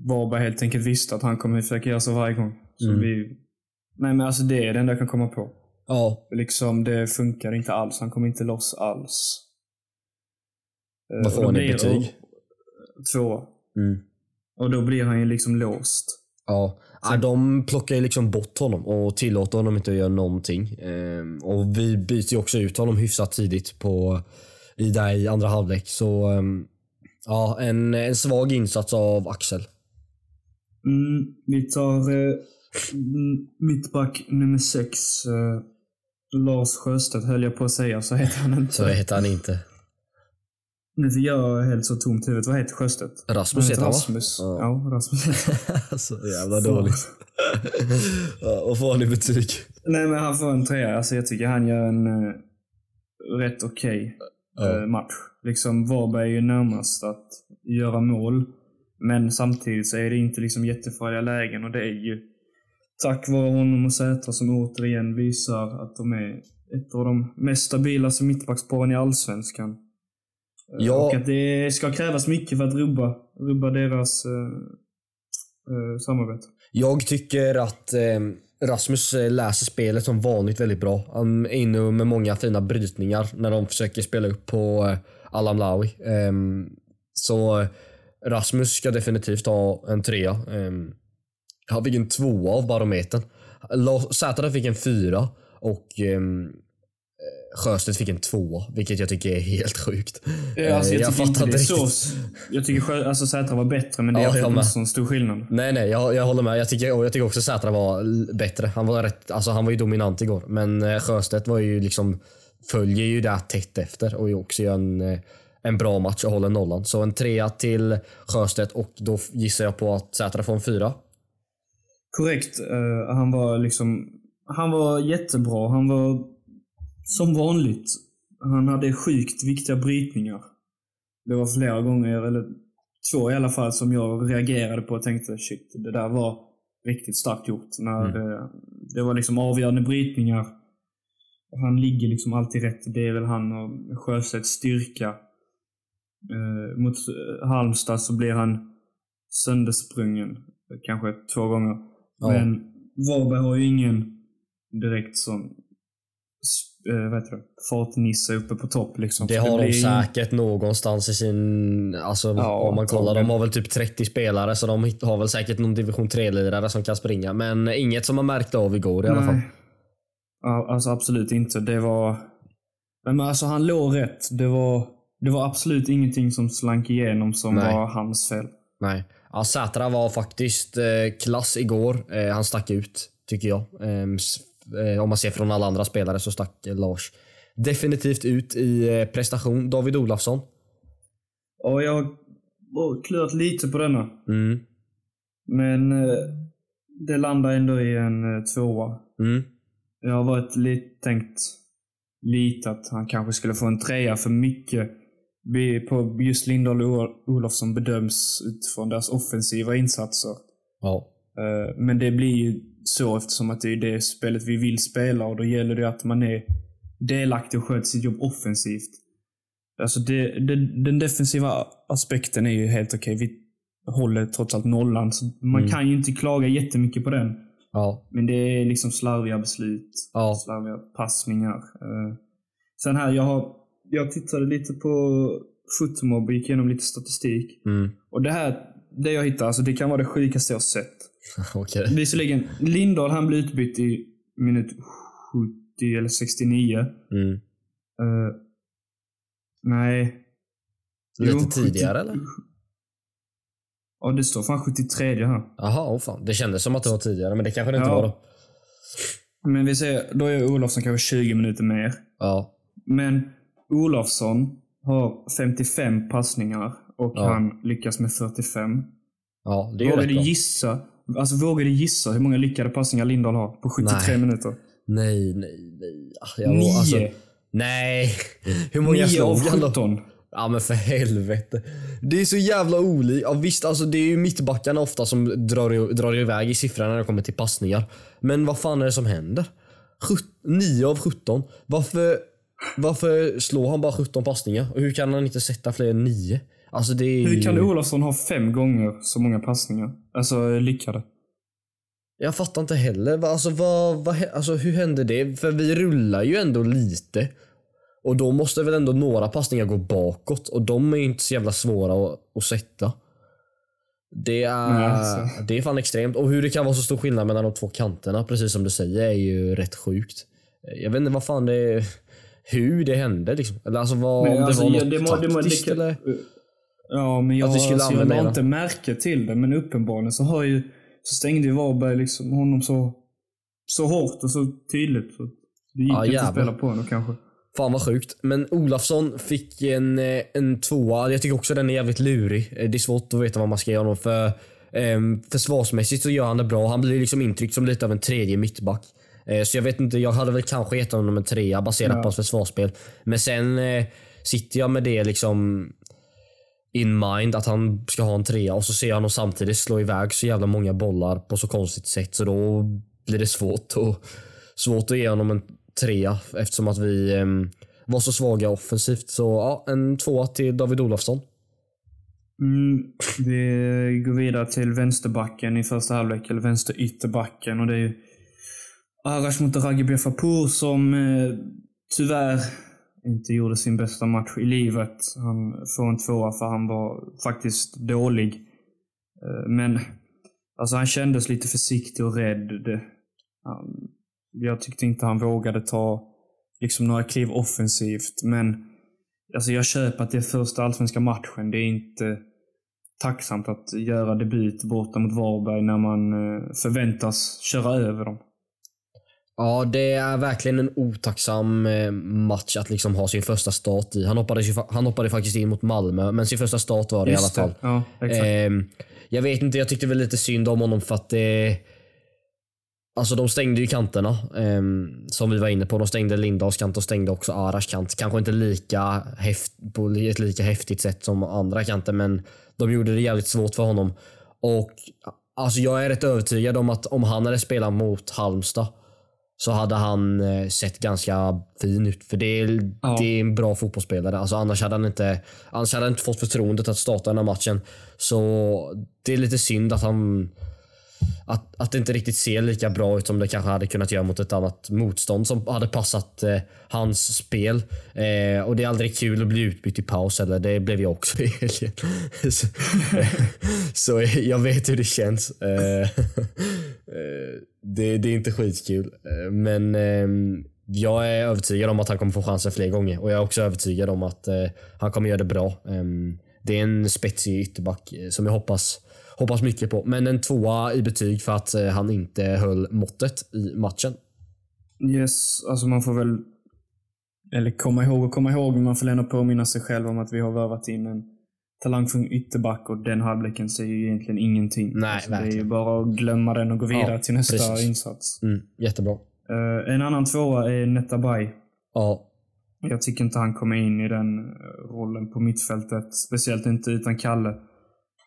Varberg helt enkelt visste att han kommer försöka göra så varje gång. Så Mm. vi... Nej men alltså det är det enda jag kan komma på. Ja, Liksom det funkar inte alls. Han kommer inte loss alls. Vad får då han i betyg? och- Två. Mm. Och då blir han ju liksom låst. Ja, ja, de plockar ju liksom bort honom och tillåter honom inte att göra någonting. Ehm, och vi byter ju också ut honom hyfsat tidigt på, i, där i andra halvlek. Så ehm, ja, en, en svag insats av Axel. Mm, vi tar eh, mittback nummer sex. Eh, Lars Sjöstedt höll jag på att säga, så heter han inte. Så heter han inte. Nu fick jag helt så tomt i huvudet. Vad heter Sjöstedt? Rasmus heter han? Rasmus. Ja. Ja, Rasmus. [laughs] Så jävla dåligt. [laughs] ja, vad får han i betyg? Nej, men han får en trea. Alltså, jag tycker han gör en eh, rätt okej Ja. eh, match. Liksom, Varberg är ju närmast att göra mål. Men samtidigt så är det inte liksom jättefarliga lägen och det är ju tack vare honom och Sätra som återigen visar att de är ett av de mest stabilaste mittbacksparen i Allsvenskan. Eh, Ja. Och att det ska krävas mycket för att rubba, rubba deras eh, eh, samarbete. Jag tycker att ehm, Rasmus eh, läser spelet som vanligt väldigt bra. Han är inne med många fina brytningar när de försöker spela upp på eh, Alam Lawi. Ehm, så Rasmus ska definitivt ha en trea. Um, han fick en tvåa av barometern. Sätra fick en fyra och Sjöstedt fick en tvåa, vilket jag tycker är helt sjukt. Ja, alltså, Eh, jag, tycker inte det är inte så. riktigt. Jag tycker själv- alltså, Sätra var bättre, men det Ja, är jag inte så stor skillnad. Nej, nej, jag, jag håller med. Jag tycker, jag tycker också Sätra var bättre. Han var, rätt, alltså, han var ju dominant igår. Men eh, Sjöstedt var ju liksom, följer ju där tätt efter och också gör en, eh, en bra match och håller nollan. Så en trea till Sjöstedt och då gissar jag på att Sätra får en fyra. Korrekt. Eh, han var liksom... Han var jättebra. Han var som vanligt. Han hade sjukt viktiga brytningar. Det var flera gånger, eller två i alla fall, som jag reagerade på och tänkte shit, det där var riktigt starkt gjort. När eh, det var liksom avgörande brytningar. Han ligger liksom alltid rätt. Det är väl han och Sjöstedts styrka. Eh, mot eh, Halmstad så blir han söndersprungen. Kanske två gånger. Ja. Men Varberg har ju ingen direkt sån äh, vad heter det, fartnisse uppe på topp. Liksom. Det Så har de blir- säkert någonstans i sin... Alltså Ja, om man kollar. De har väl typ 30 spelare så de har väl säkert någon division 3-lirare som kan springa. Men inget som man märkte av igår i alla fall. Nej. Alltså absolut inte. Det var... Men alltså han låg rätt. Det var, det var absolut ingenting som slank igenom som Nej. var hans fel. Nej. Ja, Sätra var faktiskt eh, klass igår. Eh, han stack ut, tycker jag. Eh, om man ser från alla andra spelare så stack eh, Lars definitivt ut i eh, prestation. David Olafsson. Och jag har klurat lite på denna. Mm. Men eh, det landar ändå i en eh, tvåa. Mm. Jag har varit lite tänkt lite att han kanske skulle få en trea för mycket på just Lindahl och Olofsson bedöms utifrån deras offensiva insatser. Ja. Eh, Men det blir ju så eftersom att det är det spelet vi vill spela och då gäller det att man är delaktig och sköter sitt jobb offensivt. Alltså det, det, den defensiva aspekten är ju helt okej. Vi håller trots allt nollan, så man Mm. kan ju inte klaga jättemycket på den. Ja. Men det är liksom slarviga beslut, Ja. slarviga passningar. Eh, Sen här, jag, har, jag tittade lite på Footmob och gick igenom lite statistik. Mm. Och det här, det jag hittade, alltså det kan vara det sjukaste jag sett. [laughs] Okej. Visserligen, Lindahl han blev utbytt i minut 70 eller 69. Mm. Eh, nej. Lite Jo, tidigare 70 eller? Ja, det står fan 73 här. Jaha, oh fan. Det kändes som att det var tidigare men det kanske det inte Ja. var då. Men vi ser, då är Olofsson kanske 20 minuter mer. Ja. Men Olofsson har 55 passningar och Ja. han lyckas med 45. Ja, det är Vågar rätt du gissa, alltså vågar du gissa hur många lyckade passningar Lindahl har på 73 Nej. minuter? Nej, nej, nej. Ah, Jag Nio! alltså, nej. Hur många 9 av slog han då? 17. Ja men för helvete. Det är så jävla olikt. Ja, visst, alltså det är ju mittbackarna ofta som drar, drar iväg i siffrorna när det kommer till passningar. Men vad fan är det som händer? 9 av 17. Varför, varför slår han bara 17 passningar? Och hur kan han inte sätta fler än 9? Alltså det är Hur kan. Olofsson ha fem gånger så många passningar? Alltså lyckade. Jag fattar inte heller. Alltså, vad, vad, alltså hur hände det? För vi rullar ju ändå lite. Och då måste väl ändå några passningar gå bakåt och de är ju inte så jävla svåra att, att sätta. Det är, Nej, alltså. det är fan extremt. Och hur det kan vara så stor skillnad mellan de två kanterna, precis som du säger, är ju rätt sjukt. Jag vet inte vad fan det är, hur det hände liksom. Eller alltså vad, om alltså, det var ja, något det må- det må- det taktiskt kan- eller? Ja, men jag, Att vi skulle alltså, jag använda la det. inte märke till det. Men uppenbarligen så har ju så stängde ju Varberg liksom honom så, så hårt och så tydligt. Så det gick Ja, inte att spela på honom kanske. Fan vad sjukt. Men Olafsson fick en, eh, en tvåa. Jag tycker också den är jävligt lurig. Eh, Det är svårt att veta vad man ska göra honom för. Um, försvarsmässigt så gör han det bra. Han blir liksom intryckt som lite av en tredje mittback. Eh, så jag vet inte, jag hade väl kanske gett honom en trea baserat Ja. på hans försvarsspel. Men sen eh, sitter jag med det liksom in mind att han ska ha en trea och så ser jag honom samtidigt slå iväg så jävla många bollar på så konstigt sätt så då blir det svårt att, svårt att ge honom en trea eftersom att vi eh, var så svaga offensivt. Så ja, en tvåa till David Olofsson. Mm, vi går vidare till vänsterbacken i första halvlek, eller vänsterytterbacken. Och det är ju Arash Mutaragi Befapur som eh, tyvärr inte gjorde sin bästa match i livet. Han får en tvåa för han var faktiskt dålig. Eh, men alltså han kändes lite försiktig och rädd. Han, jag tyckte inte han vågade ta liksom några kliv offensivt, men Alltså jag köper att det är första allsvenska matchen. Det är inte tacksamt att göra debut borta mot Varberg när man eh, förväntas köra över dem. Ja, det är verkligen en otacksam eh, match att liksom ha sin första start i. Han hoppade, han hoppade faktiskt in mot Malmö, men sin första start var det i alla Just fall. Ja, exakt. Ehm, jag vet inte, jag tyckte väl lite synd om honom för att det... Alltså de stängde ju kanterna, ehm, som vi var inne på. De stängde Lindahls kant och stängde också Arash kant. Kanske inte lika häft, på ett lika häftigt sätt som andra kanter, men de gjorde det jävligt svårt för honom. Och alltså jag är rätt övertygad om att om han hade spelat mot Halmstad så hade han eh, sett ganska fin ut. För det är, Ja. det är en bra fotbollsspelare. Alltså annars, hade han inte, annars hade han inte fått förtroendet att starta den här matchen. Så det är lite synd att han att, att det inte riktigt ser lika bra ut som det kanske hade kunnat göra mot ett annat motstånd som hade passat eh, hans spel. Eh, och det är aldrig kul att bli utbytt i paus eller det blev jag också i helgen. [laughs] så, så jag vet hur det känns. [laughs] Det, det är inte skitkul. Eh, men eh, jag är övertygad om att han kommer få chansen fler gånger och jag är också övertygad om att eh, han kommer göra det bra. Eh, det är en spetsig ytterback eh, som jag hoppas hoppas mycket på. Men en tvåa i betyg för att eh, han inte höll måttet i matchen. Yes, alltså man får väl... Eller komma ihåg och komma ihåg, men man får ändå påminna sig själv om att vi har värvat in en talangfull ytterback och den halvleken säger ju egentligen ingenting. Nej, alltså, Det är ju bara att glömma den och gå vidare Ja, till nästa precis. insats. Mm, jättebra. Eh, en annan tvåa är Netabay. Ja, Jag tycker inte han kommer in i den eh, rollen på mittfältet. Speciellt inte utan Kalle.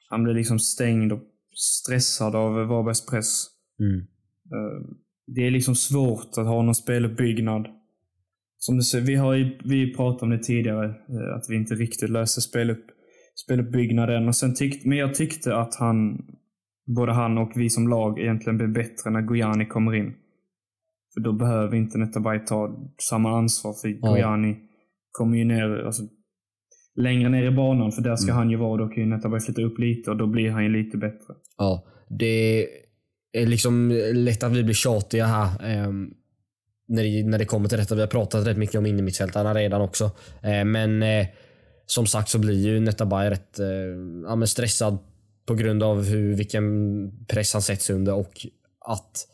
Han blir liksom stängd och stressad av Varbergs press. mm, Eh, Det är liksom svårt att ha någon speluppbyggnad. Som du säger, vi har ju vi pratat om det tidigare, att vi inte riktigt löser spelupp, speluppbyggnaden. Och sen tyck, men jag tyckte att han, både han och vi som lag egentligen blev bättre när Gojani kommer in. För då behöver inte Netabay ta samma ansvar, för Gojani kommer ju ner, alltså, längre ner i banan, för där ska han ju vara. Då kan ju Netabay flytta upp lite och då blir han ju lite bättre. ja. Det är liksom lätt att vi blir tjatiga här. ehm, när, det, när det kommer till detta. Vi har pratat rätt mycket om innermittfältarna redan också. Eh, men eh, som sagt så blir ju Netabay rätt eh, ja, men stressad på grund av hur, vilken press han sätts under och att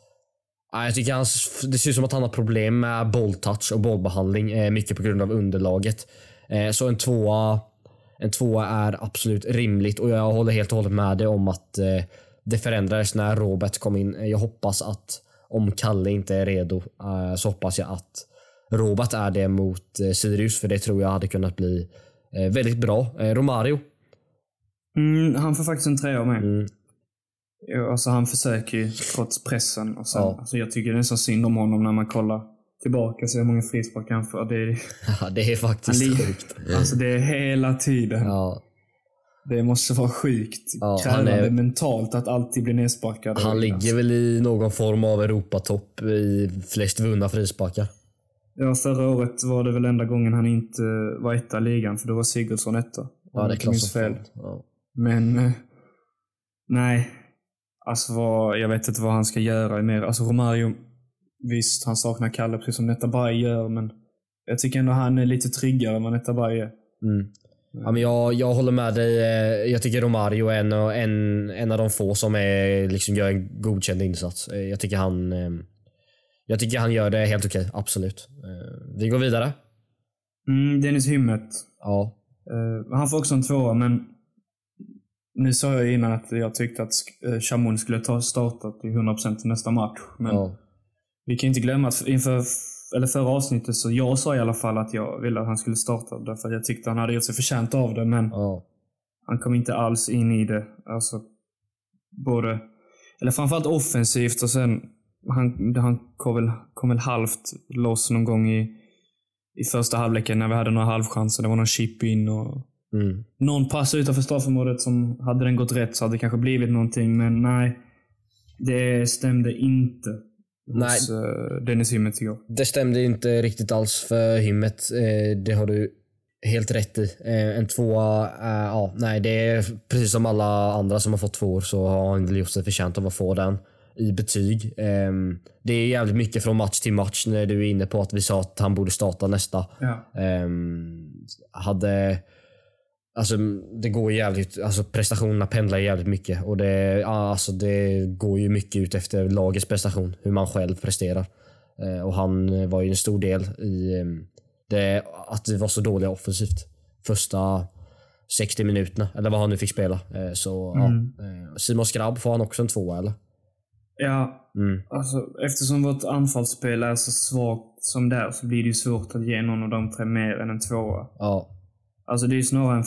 Ja, jag tycker han, det ser ut som att han har problem med bolltouch och bollbehandling. Eh, mycket på grund av underlaget. Eh, så en tvåa, en tvåa är absolut rimligt och jag håller helt och hållet med dig om att eh, det förändrades när Robert kom in. Jag hoppas att om Kalle inte är redo eh, så hoppas jag att Robert är det mot eh, Sirius för det tror jag hade kunnat bli väldigt bra. Eh, Romario. Mm, han får faktiskt en trea av mig. Mm, alltså han försöker ju trots pressen. Och sen, Ja. alltså jag tycker det är så synd om honom när man kollar tillbaka så hur många frisparkar han får. Det är, ja, det är faktiskt Han sjukt. alltså det är hela tiden. Ja, Det måste vara sjukt Ja, krävande är- mentalt att alltid bli nedsparkad. Han ligger väl i någon form av Europatopp i flest vunna frisparkar. Ja, förra året var det väl enda gången han inte var etta i ligan, för då var Sigurdsson etta. Ja, det är klart som fel. Ja. Men, eh, nej. Alltså vad, jag vet inte vad han ska göra mer. Alltså Romario, visst han saknar Kalle precis som Netabay gör, men jag tycker ändå han är lite tryggare än vad Netabay är. Mm. Ja, men jag, jag håller med dig. Eh, Jag tycker Romario är en, en, en av de få som är, liksom gör en godkänd insats. Eh, Jag tycker han eh, jag tycker han gör det helt okej. Absolut. Eh, Vi går vidare. Mm, Dennis Hymmet. Ja. Eh, han får också en tvåa, men nu sa jag innan att jag tyckte att uh, Chamoun skulle ta startat till 100% till nästa match. Men ja. vi kan inte glömma att inför eller förra avsnittet så jag sa i alla fall att jag ville att han skulle starta därför jag tyckte han hade gjort sig förtjänt av det, men ja. han kom inte alls in i det. Alltså, både, eller framförallt offensivt och sen han, han kom, väl, kom väl halvt loss någon gång i, i första halvleken när vi hade några halvchanser. Det var någon chip in och Mm. någon pass utanför straffområdet som hade den gått rätt så hade det kanske blivit någonting, men nej. Det stämde inte Nej. hos uh, Dennis Hymmet igår. Det stämde inte riktigt alls för hymmet. Eh, Det har du helt rätt i. Eh, En tvåa, eh, ja, nej det är precis som alla andra som har fått tvåor så har han väl gjort sig förtjänt av att få den i betyg. Ehm, Det är jävligt mycket från match till match när du är inne på att vi sa att han borde starta nästa. Ja. Ehm, hade Alltså det går jävligt, alltså prestationerna pendlar jävligt mycket och det, alltså det går ju mycket ut efter lagets prestation, hur man själv presterar. Eh, och han var ju en stor del i det, att vi var så dåliga offensivt. Första 60 minuterna, eller vad han nu fick spela. Så Mm. ja. Simon Skrabb, får han också en tvåa eller? Ja, Mm. alltså eftersom vårt anfallsspel är så svagt som det är så blir det ju svårt att ge någon av de tre mer än en tvåa. Ja. Alltså det är ju snarare en,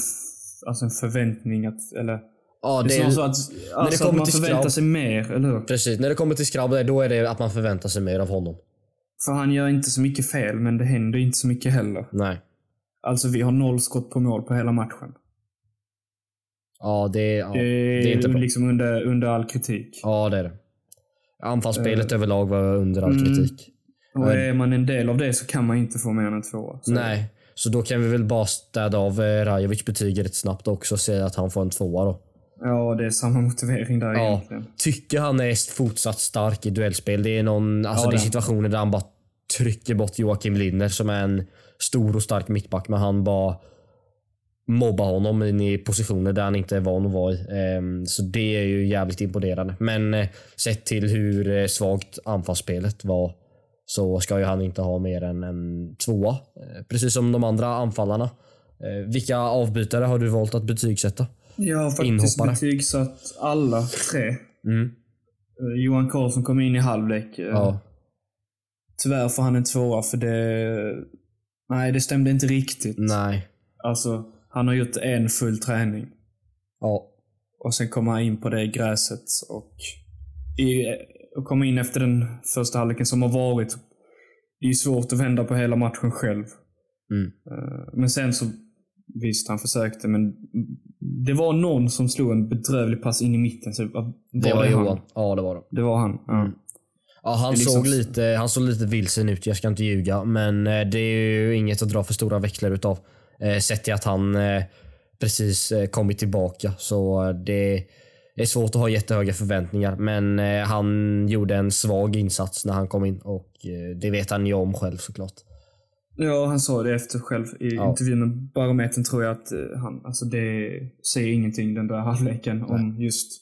alltså en förväntning att, eller Ja, det det är, så att, alltså kommer att man till förväntar Skrabb- sig mer, eller hur? precis. När det kommer till Skrabb, då är det att man förväntar sig mer av honom. För han gör inte så mycket fel, men det händer inte så mycket heller. Nej. Alltså vi har noll skott på mål på hela matchen. Ja, det, ja, Det är, det är inte bra. liksom under, under all kritik. Ja, det är det. Anfallsspelet Eh. överlag var under all Mm. kritik. Och är man en del av det så kan man inte få mer än en tvåa. Så- Nej, så då kan vi väl bara städa av eh, Rajovic betyg rätt snabbt också och säga att han får en tvåa då. Ja, det är samma motivering där Ja, egentligen. tycker han är fortsatt stark i duellspel. Det är någon, alltså Ja, det är det. situationer där han bara trycker bort Joakim Linner som är en stor och stark mittback, men han bara mobbar honom in i positioner där han inte är van att vara i. Ehm, Så det är ju jävligt imponerande. Men eh, sett till hur eh, svagt anfallsspelet var så ska ju han inte ha mer än en tvåa. Eh, Precis som de andra anfallarna. Vilka avbytare har du valt att betygsätta? Jag har faktiskt Inhoppare. betygsatt alla tre. Mm. Johan Karlsson kom in i halvlek. Ja. Tyvärr får han en tvåa för det... Nej, det stämde inte riktigt. Nej. Alltså, han har gjort en full träning. Ja. Och sen kommer han in på det gräset och, i, och kommer in efter den första halvleken som har varit. Det är svårt att vända på hela matchen själv. Mm. Eh, Men sen så, visst han försökte men det var någon som slog en bedrövlig pass in i mitten. Så var Det var, han? Johan. Ja, det var det. Det var han. Ja. Mm. Ja, han, Det liksom- såg lite, han såg lite vilsen ut, jag ska inte ljuga. Men eh, det är ju inget att dra för stora växlar utav. Eh, sett till att han eh, precis eh, kommit tillbaka. Så det är svårt att ha jättehöga förväntningar. Men han gjorde en svag insats när han kom in och det vet han ju om själv såklart. Ja, han sa det efter själv i Ja. intervjun med Barometern tror jag att han, alltså det säger ingenting den där halvleken om just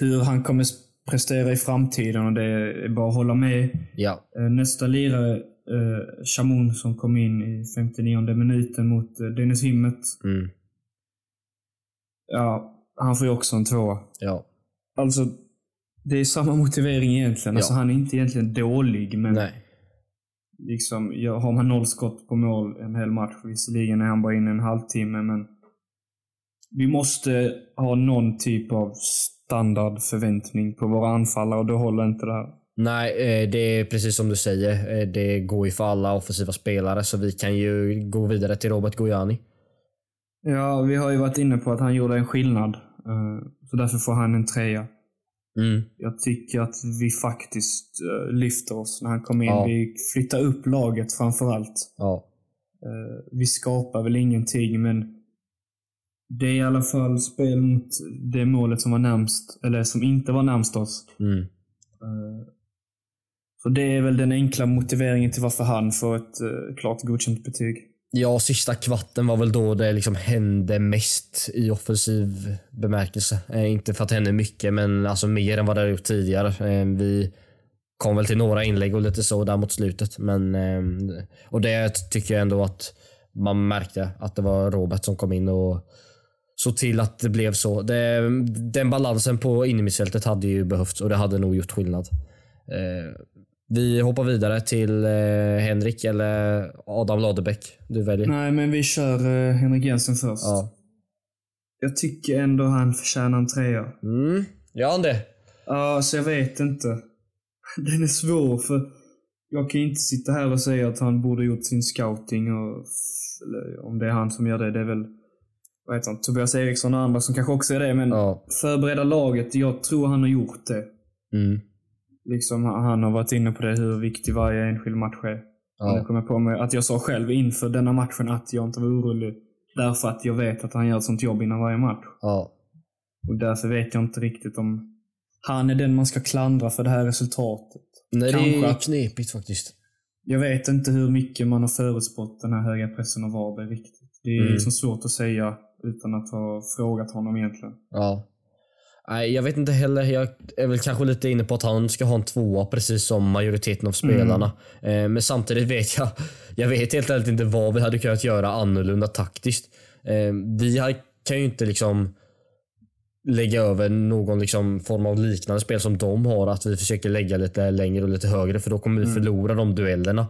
hur han kommer prestera i framtiden och det är bara att hålla med. Ja, Nästa lirare, eh, Shamoun som kom in i 59 minuten mot eh, Dennis Himmet. mm, Ja, han får ju också en tvåa. ja, Alltså, det är samma motivering egentligen. Alltså Ja. han är inte egentligen dålig, men nej. liksom, ja, har man noll skott på mål en hel match, visserligen är han bara inne en halvtimme, men vi måste ha någon typ av standardförväntning på våra anfallare och då håller inte det här. Nej, eh, det är precis som du säger. Eh, Det går ju för alla offensiva spelare så vi kan ju gå vidare till Robert Gojani. Ja, vi har ju varit inne på att han gjorde en skillnad, eh, så därför får han en trea. Mm. Jag tycker att vi faktiskt lyfter oss när han kom in. Ja. Vi flyttar upp laget framför allt. Ja. Vi skapar väl ingenting, men det är i alla fall spel mot det målet som var närmst, eller som inte var närmst oss. Mm. Så det är väl den enkla motiveringen till varför han får ett eh, klart godkänt betyg. Ja, sista kvarten var väl då det liksom hände mest i offensiv bemärkelse. Eh, inte för att det hände mycket, men alltså mer än vad det har gjort tidigare. Eh, vi kom väl till några inlägg och lite så där mot slutet. Men, eh, och det tycker jag ändå att man märkte att det var Robert som kom in och såg till att det blev så. Det, den balansen på innermittfältet hade ju behövts och det hade nog gjort skillnad. Eh, vi hoppar vidare till eh, Henrik eller Adam Ladebäck. Du väljer. Nej, men vi kör eh, Henrik Jensen först. Ja. Jag tycker ändå han förtjänar en trea. Mm. Gör han det? Ja, så jag vet inte. [laughs] Den är svår för jag kan inte sitta här och säga att han borde gjort sin scouting och om det är han som gör det, det är väl vad heter han, Tobias Eriksson och andra som kanske också är det, men Ja. förbereda laget, jag tror han har gjort det. Mm. Liksom, han har varit inne på det, hur viktig varje enskild match är. Ja. jag på mig att jag sa själv inför denna matchen att jag inte var orolig. Därför att jag vet att han gör ett sånt jobb innan varje match. ja. Och därför vet jag inte riktigt om han är den man ska klandra för det här resultatet. Nej, det är knepigt faktiskt. Jag vet inte hur mycket man har förutspått den här höga pressen av Varberg riktigt. Det är Mm. liksom svårt att säga utan att ha frågat honom egentligen. Ja. Nej, jag vet inte heller. Jag är väl kanske lite inne på att han ska ha en tvåa precis som majoriteten av spelarna. Eh, men samtidigt vet jag, jag vet helt enkelt inte vad vi hade kunnat göra annorlunda taktiskt. Eh, vi kan ju inte liksom lägga över någon liksom form av liknande spel som de har. Att vi försöker lägga lite längre och lite högre för då kommer vi förlora de duellerna.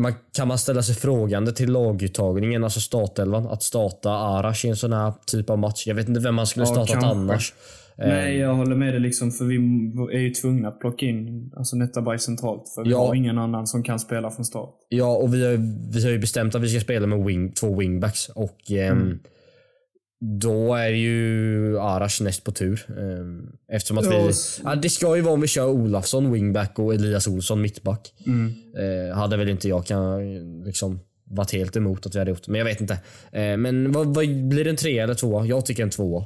Man, kan man ställa sig frågande till laguttagningen, alltså startelvan? Att starta Arash i en sån här typ av match. Jag vet inte vem man skulle Ja, startat annars. Nej, jag håller med dig liksom för vi är ju tvungna att plocka in alltså Netabay centralt. För vi Ja. har ingen annan som kan spela från start. Ja, och vi har, vi har ju bestämt att vi ska spela med wing, två wingbacks och ehm, Mm. Då är ju Arash näst på tur. Ehm, eftersom att vi... Ja, det ska ju vara om vi kör Olafsson wingback och Elias Olsson mittback. Mm. Eh, hade väl inte jag kan, liksom varit helt emot att vi hade gjort men jag vet inte. Eh, men vad, vad blir det en trea eller tvåa? Jag tycker en tvåa.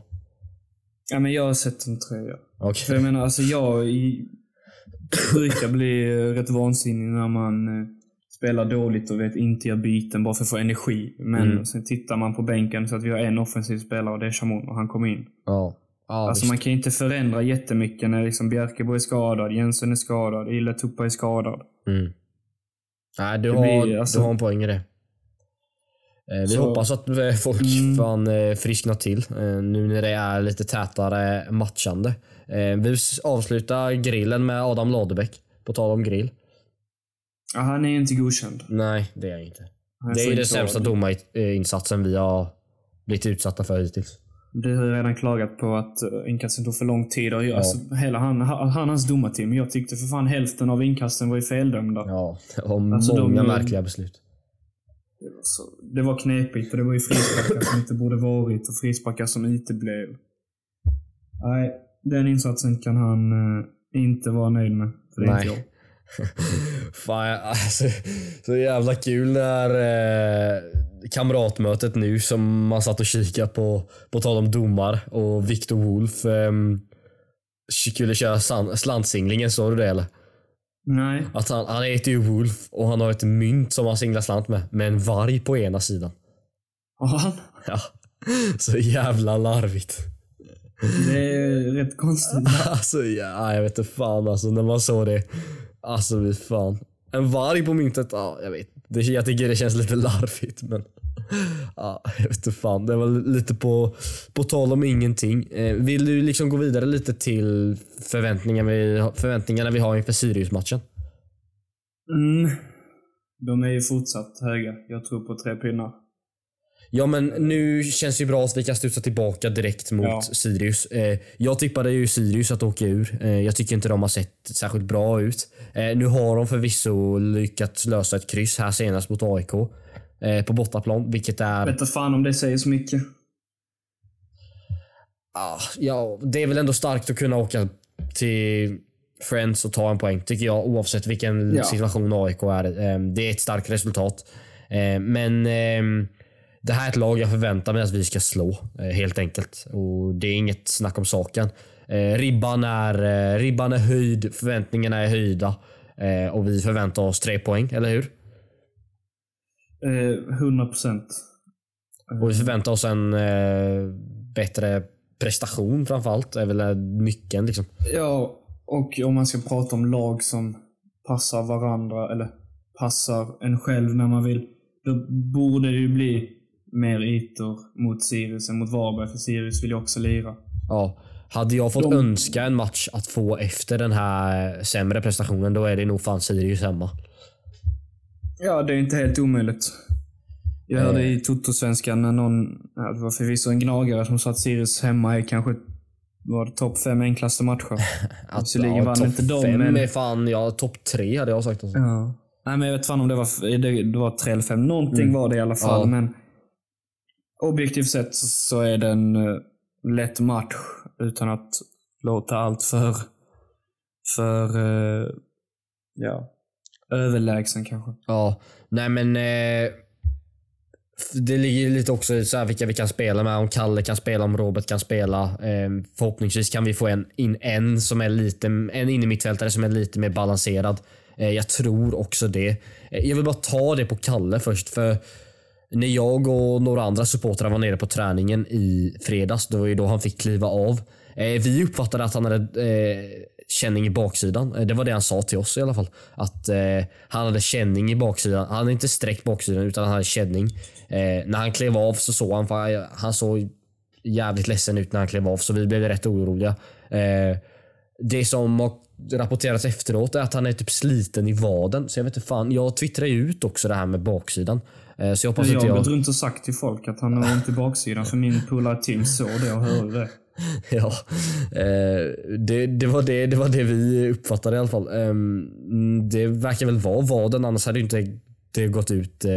Ja, men jag har sett en tröja. Okej. För jag menar, alltså jag brukar bli rätt vansinnig när man eh, spelar dåligt och vet inte gör byten bara för att få energi. Men Mm. sen tittar man på bänken så att vi har en offensiv spelare och det är Chamon och han kommer in. Ja. Ja, Alltså visst. man kan inte förändra jättemycket när liksom Bjärkebo är skadad, Jensen är skadad, Ille Tuppa är skadad. Mm. Nej, du Det har, blir, alltså- du har en poäng i det. Eh, vi Så- hoppas att eh, folk Mm. fan eh, frisknar till nu när det är lite tätare matchande. Vi avslutar grillen med Adam Ladebäck. På tal om grill. Ja, han är inte godkänd. Nej, det är jag inte. Han Det är ju den sämsta domarinsatsen vi har blivit utsatta för hittills. Du har redan klagat på att uh, inkasten tog för lång tid. Och jag, alltså, hela han, han, han hans domarteam. Jag tyckte för fan hälften av inkasten var ju feldömda. Ja, och Alltså, många de- märkliga beslut. Det var, så, det var knepigt för det var ju frisparkar som inte borde varit och frisparkar som inte blev. Nej, den insatsen kan han eh, inte vara nöjd med. För det är Nej. inte jag. Fan, alltså, så jävla kul när eh, kamratmötet nu som man satt och kikade på, på tal om domar och Victor Wolf eh, skulle köra slantsinglingen, såg du det eller? Nej. Att han, han heter ju Wolf och han har ett mynt som han singlar slant med, med en varg på ena sidan. Har han? Ja, så jävla larvigt. Det är rätt konstigt. [laughs] Alltså ja, jag vet inte fan alltså när man såg det. Alltså vi fan. En varg på myntet, ja jag vet. Det, jag tycker det känns lite larvigt men. [laughs] Ja, jag vet inte fan. Det var lite på, på tal om ingenting. Eh, vill du liksom gå vidare lite till förväntningarna vi, förväntningarna vi har inför Sirius-matchen? Mm. De är ju fortsatt höga. Jag tror på tre pinnar. Ja men nu känns det ju bra att vi kan studsa tillbaka direkt mot Ja. Sirius. Eh, jag tippade ju Sirius att åka ur. Eh, jag tycker inte de har sett särskilt bra ut. Eh, nu har de förvisso lyckats lösa ett kryss här senast mot AIK. Eh, på bortaplan, vilket är... Vet fan om det säger så mycket. Ah, ja, det är väl ändå starkt att kunna åka till Friends och ta en poäng tycker jag oavsett vilken Ja. situation AIK är. Eh, Det är ett starkt resultat. Eh, Men ehm, det här är ett lag jag förväntar mig att vi ska slå eh, helt enkelt. Och Det är inget snack om saken. Eh, Ribban är, eh, ribban är höjd, förväntningarna är höjda och vi förväntar oss tre poäng, eller hur? Eh, 100 procent. Och vi förväntar oss en bättre prestation framförallt. är väl nyckeln liksom. Ja, och om man ska prata om lag som passar varandra, eller passar en själv när man vill, då borde det ju bli mer ytor mot Sirius än mot Varberg, för Sirius vill ju också lira. Ja. Hade jag fått De- önska en match att få efter den här sämre prestationen, då är det nog fan Sirius hemma. Ja, det är inte helt omöjligt. Jag hörde i Toto-svenskan när någon, ja, det var förvisso en gnagare som sa att Sirius hemma är kanske var topp fem enklaste matcher. [laughs] Visserligen vann topp inte de, fem men- är fan, ja topp tre hade jag sagt. Alltså. Ja. Nej, men jag vet fan om det var, det, det var tre eller fem. Någonting Mm. var det i alla fall. Ja. Men objektivt sett så- är det en uh, lätt match utan att låta allt för, för uh, ja, överlägsen kanske. Ja, nej men eh, det ligger lite också i så här vilka vi kan spela med. Om Kalle kan spela, om Robert kan spela. Eh, förhoppningsvis kan vi få en, in en som är lite, en innermittfältare som är lite mer balanserad. Eh, jag tror också det. Eh, jag vill bara ta det på Kalle först för när jag och några andra supportrar var nere på träningen i fredags, det var ju då han fick kliva av. Eh, vi uppfattade att han hade eh, känning i baksidan. Eh, det var det han sa till oss i alla fall. Att eh, han hade känning i baksidan. Han hade inte sträckt baksidan utan han hade känning. Eh, när han klev av så såg han, han såg jävligt ledsen ut när han klev av så vi blev rätt oroliga. Eh, det som har rapporterats efteråt är att han är typ sliten i vaden. Så jag vet inte fan. Jag twittrade ju ut också det här med baksidan. Eh, så jag hoppas Jag har jag... gått runt och sagt till folk att han har ont i baksidan för min polare Tim såg det och hörde det. [laughs] ja, eh, det, det, var det, det var det vi uppfattade i alla fall. Eh, det verkar väl vara vaden, annars hade ju inte det gått ut eh,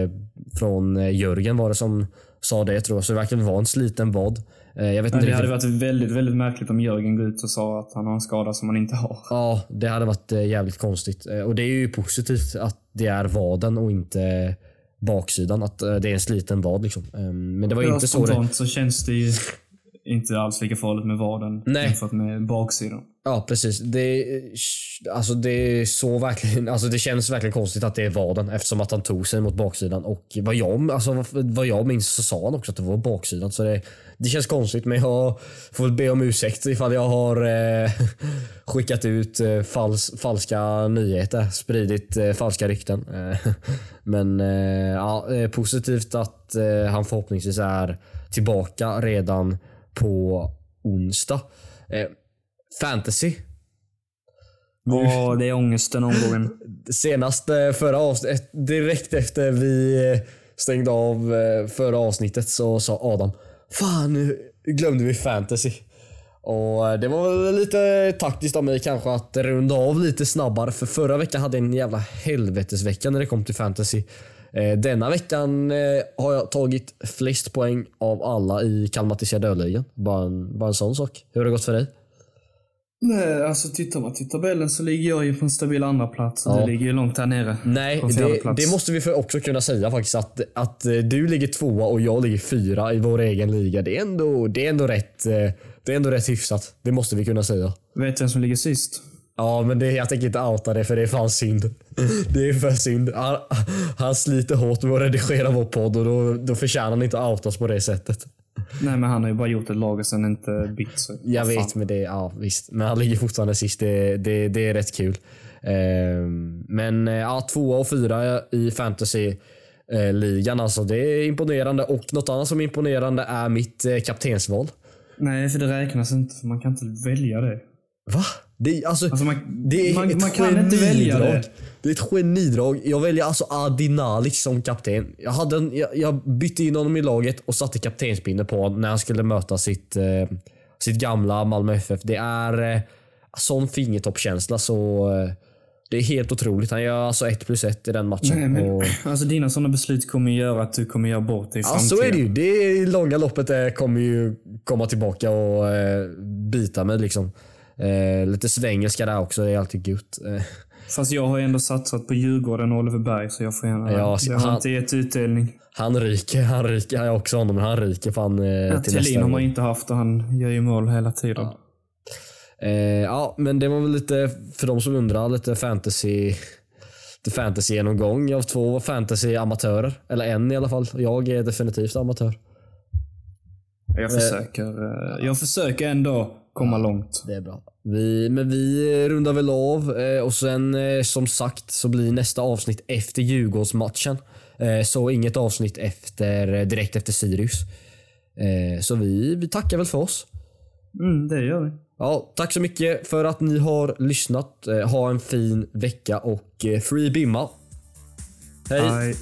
från Jörgen var det som sa det tror jag. Så det verkar väl vara en sliten vad. Jag vet Men inte det hade varit väldigt, väldigt märkligt om Jörgen går ut och sa att han har en skada som han inte har. Ja, det hade varit jävligt konstigt. Och det är ju positivt att det är vaden och inte baksidan. Att eh, det är en sliten vad liksom. Eh, Men det var Ja, inte så det... så känns det ju inte alls lika farligt med vaden Nej. jämfört med baksidan. Ja precis. Det, eh, alltså det så verkligen, [laughs] alltså det känns verkligen konstigt att det var den eftersom att han tog sig mot baksidan och vad jag, alltså vad jag minns så sa han också att det var baksidan. Så det, det känns konstigt men jag får väl be om ursäkt ifall jag har eh, [laughs] skickat ut eh, fals, falska nyheter, spridit eh, falska rykten. Eh, [laughs] men eh, ja, positivt att eh, han förhoppningsvis är tillbaka redan på onsdag. Eh, Fantasy. Åh, det är ångest den omgången. Senast eh, förra avsnittet, direkt efter vi eh, stängde av eh, förra avsnittet så sa Adam Fan nu glömde vi fantasy. Och det var väl lite taktiskt av mig kanske att runda av lite snabbare för förra veckan hade jag en jävla helvetesvecka när det kom till fantasy. Denna veckan har jag tagit flest poäng av alla i Kalmar dödligan. Bara en, bara en sån sak. Hur har det gått för dig? Nej, alltså tittar man till tabellen så ligger jag ju på en stabil andra plats Ja. du ligger ju långt där nere. Nej, det, det måste vi också kunna säga faktiskt. Att, att eh, du ligger tvåa och jag ligger fyra i vår egen liga. Det är ändå, det är ändå, rätt, eh, det är ändå rätt hyfsat. Det måste vi kunna säga. Vet du vem som ligger sist? Ja, men det, jag tänker inte outa det för det är fan synd. [laughs] Det är för synd. Han, han sliter hårt med att redigera vår podd och då, då förtjänar han inte att outas på det sättet. Nej, men han har ju bara gjort ett lag och sen inte bytt sig. Jag fan. vet, men det, ja visst. Men han ligger fortfarande sist. Det, det, det är rätt kul. Ehm, men eh, ja, tvåa och fyra i fantasy-ligan alltså. Det är imponerande och något annat som är imponerande är mitt eh, kaptensval. Nej, för det räknas inte. För man kan inte välja det. Va? Det, alltså, Alltså, man, det är man, ett man kan inte välja genidrag. det. Det är ett genidrag. Jag väljer alltså Adi Nalic som kapten. Jag, hade en, jag, jag bytte in honom i laget och satte kaptenspinne på honom när han skulle möta sitt, eh, sitt gamla Malmö FF. Det är eh, sån fingertoppskänsla så eh, det är helt otroligt. Han gör alltså ett plus ett i den matchen. Nej, men, och, [clears throat] alltså dina sådana beslut kommer göra att du kommer göra bort dig i ja, framtiden. så är det ju. Det långa loppet eh, kommer ju komma tillbaka och eh, bita mig liksom. Eh, lite svengelska där också. Det är alltid gött. Eh, Fast jag har ju ändå satsat på Djurgården och Oliver Berg, så jag får gärna... Ja, det har han- inte gett utdelning. Han ryker, han ryker. Jag har också honom, men han ryker fan eh, Ja, till nästa har man inte haft och han gör ju mål hela tiden. Eh, ja, men det var väl lite, för de som undrar, lite fantasy lite fantasy-genomgång av två fantasy-amatörer. Eller en i alla fall. Jag är definitivt amatör. Jag försöker, eh, jag försöker ändå komma långt. Det är bra. Vi, men vi rundar väl av eh, och sen eh, som sagt så blir nästa avsnitt efter Djurgårdsmatchen. Eh, så inget avsnitt efter, direkt efter Sirius. Så vi, vi tackar väl för oss. Mm, det gör vi. Ja, tack så mycket för att ni har lyssnat. Ha en fin vecka och free bimma. Hej! Hej.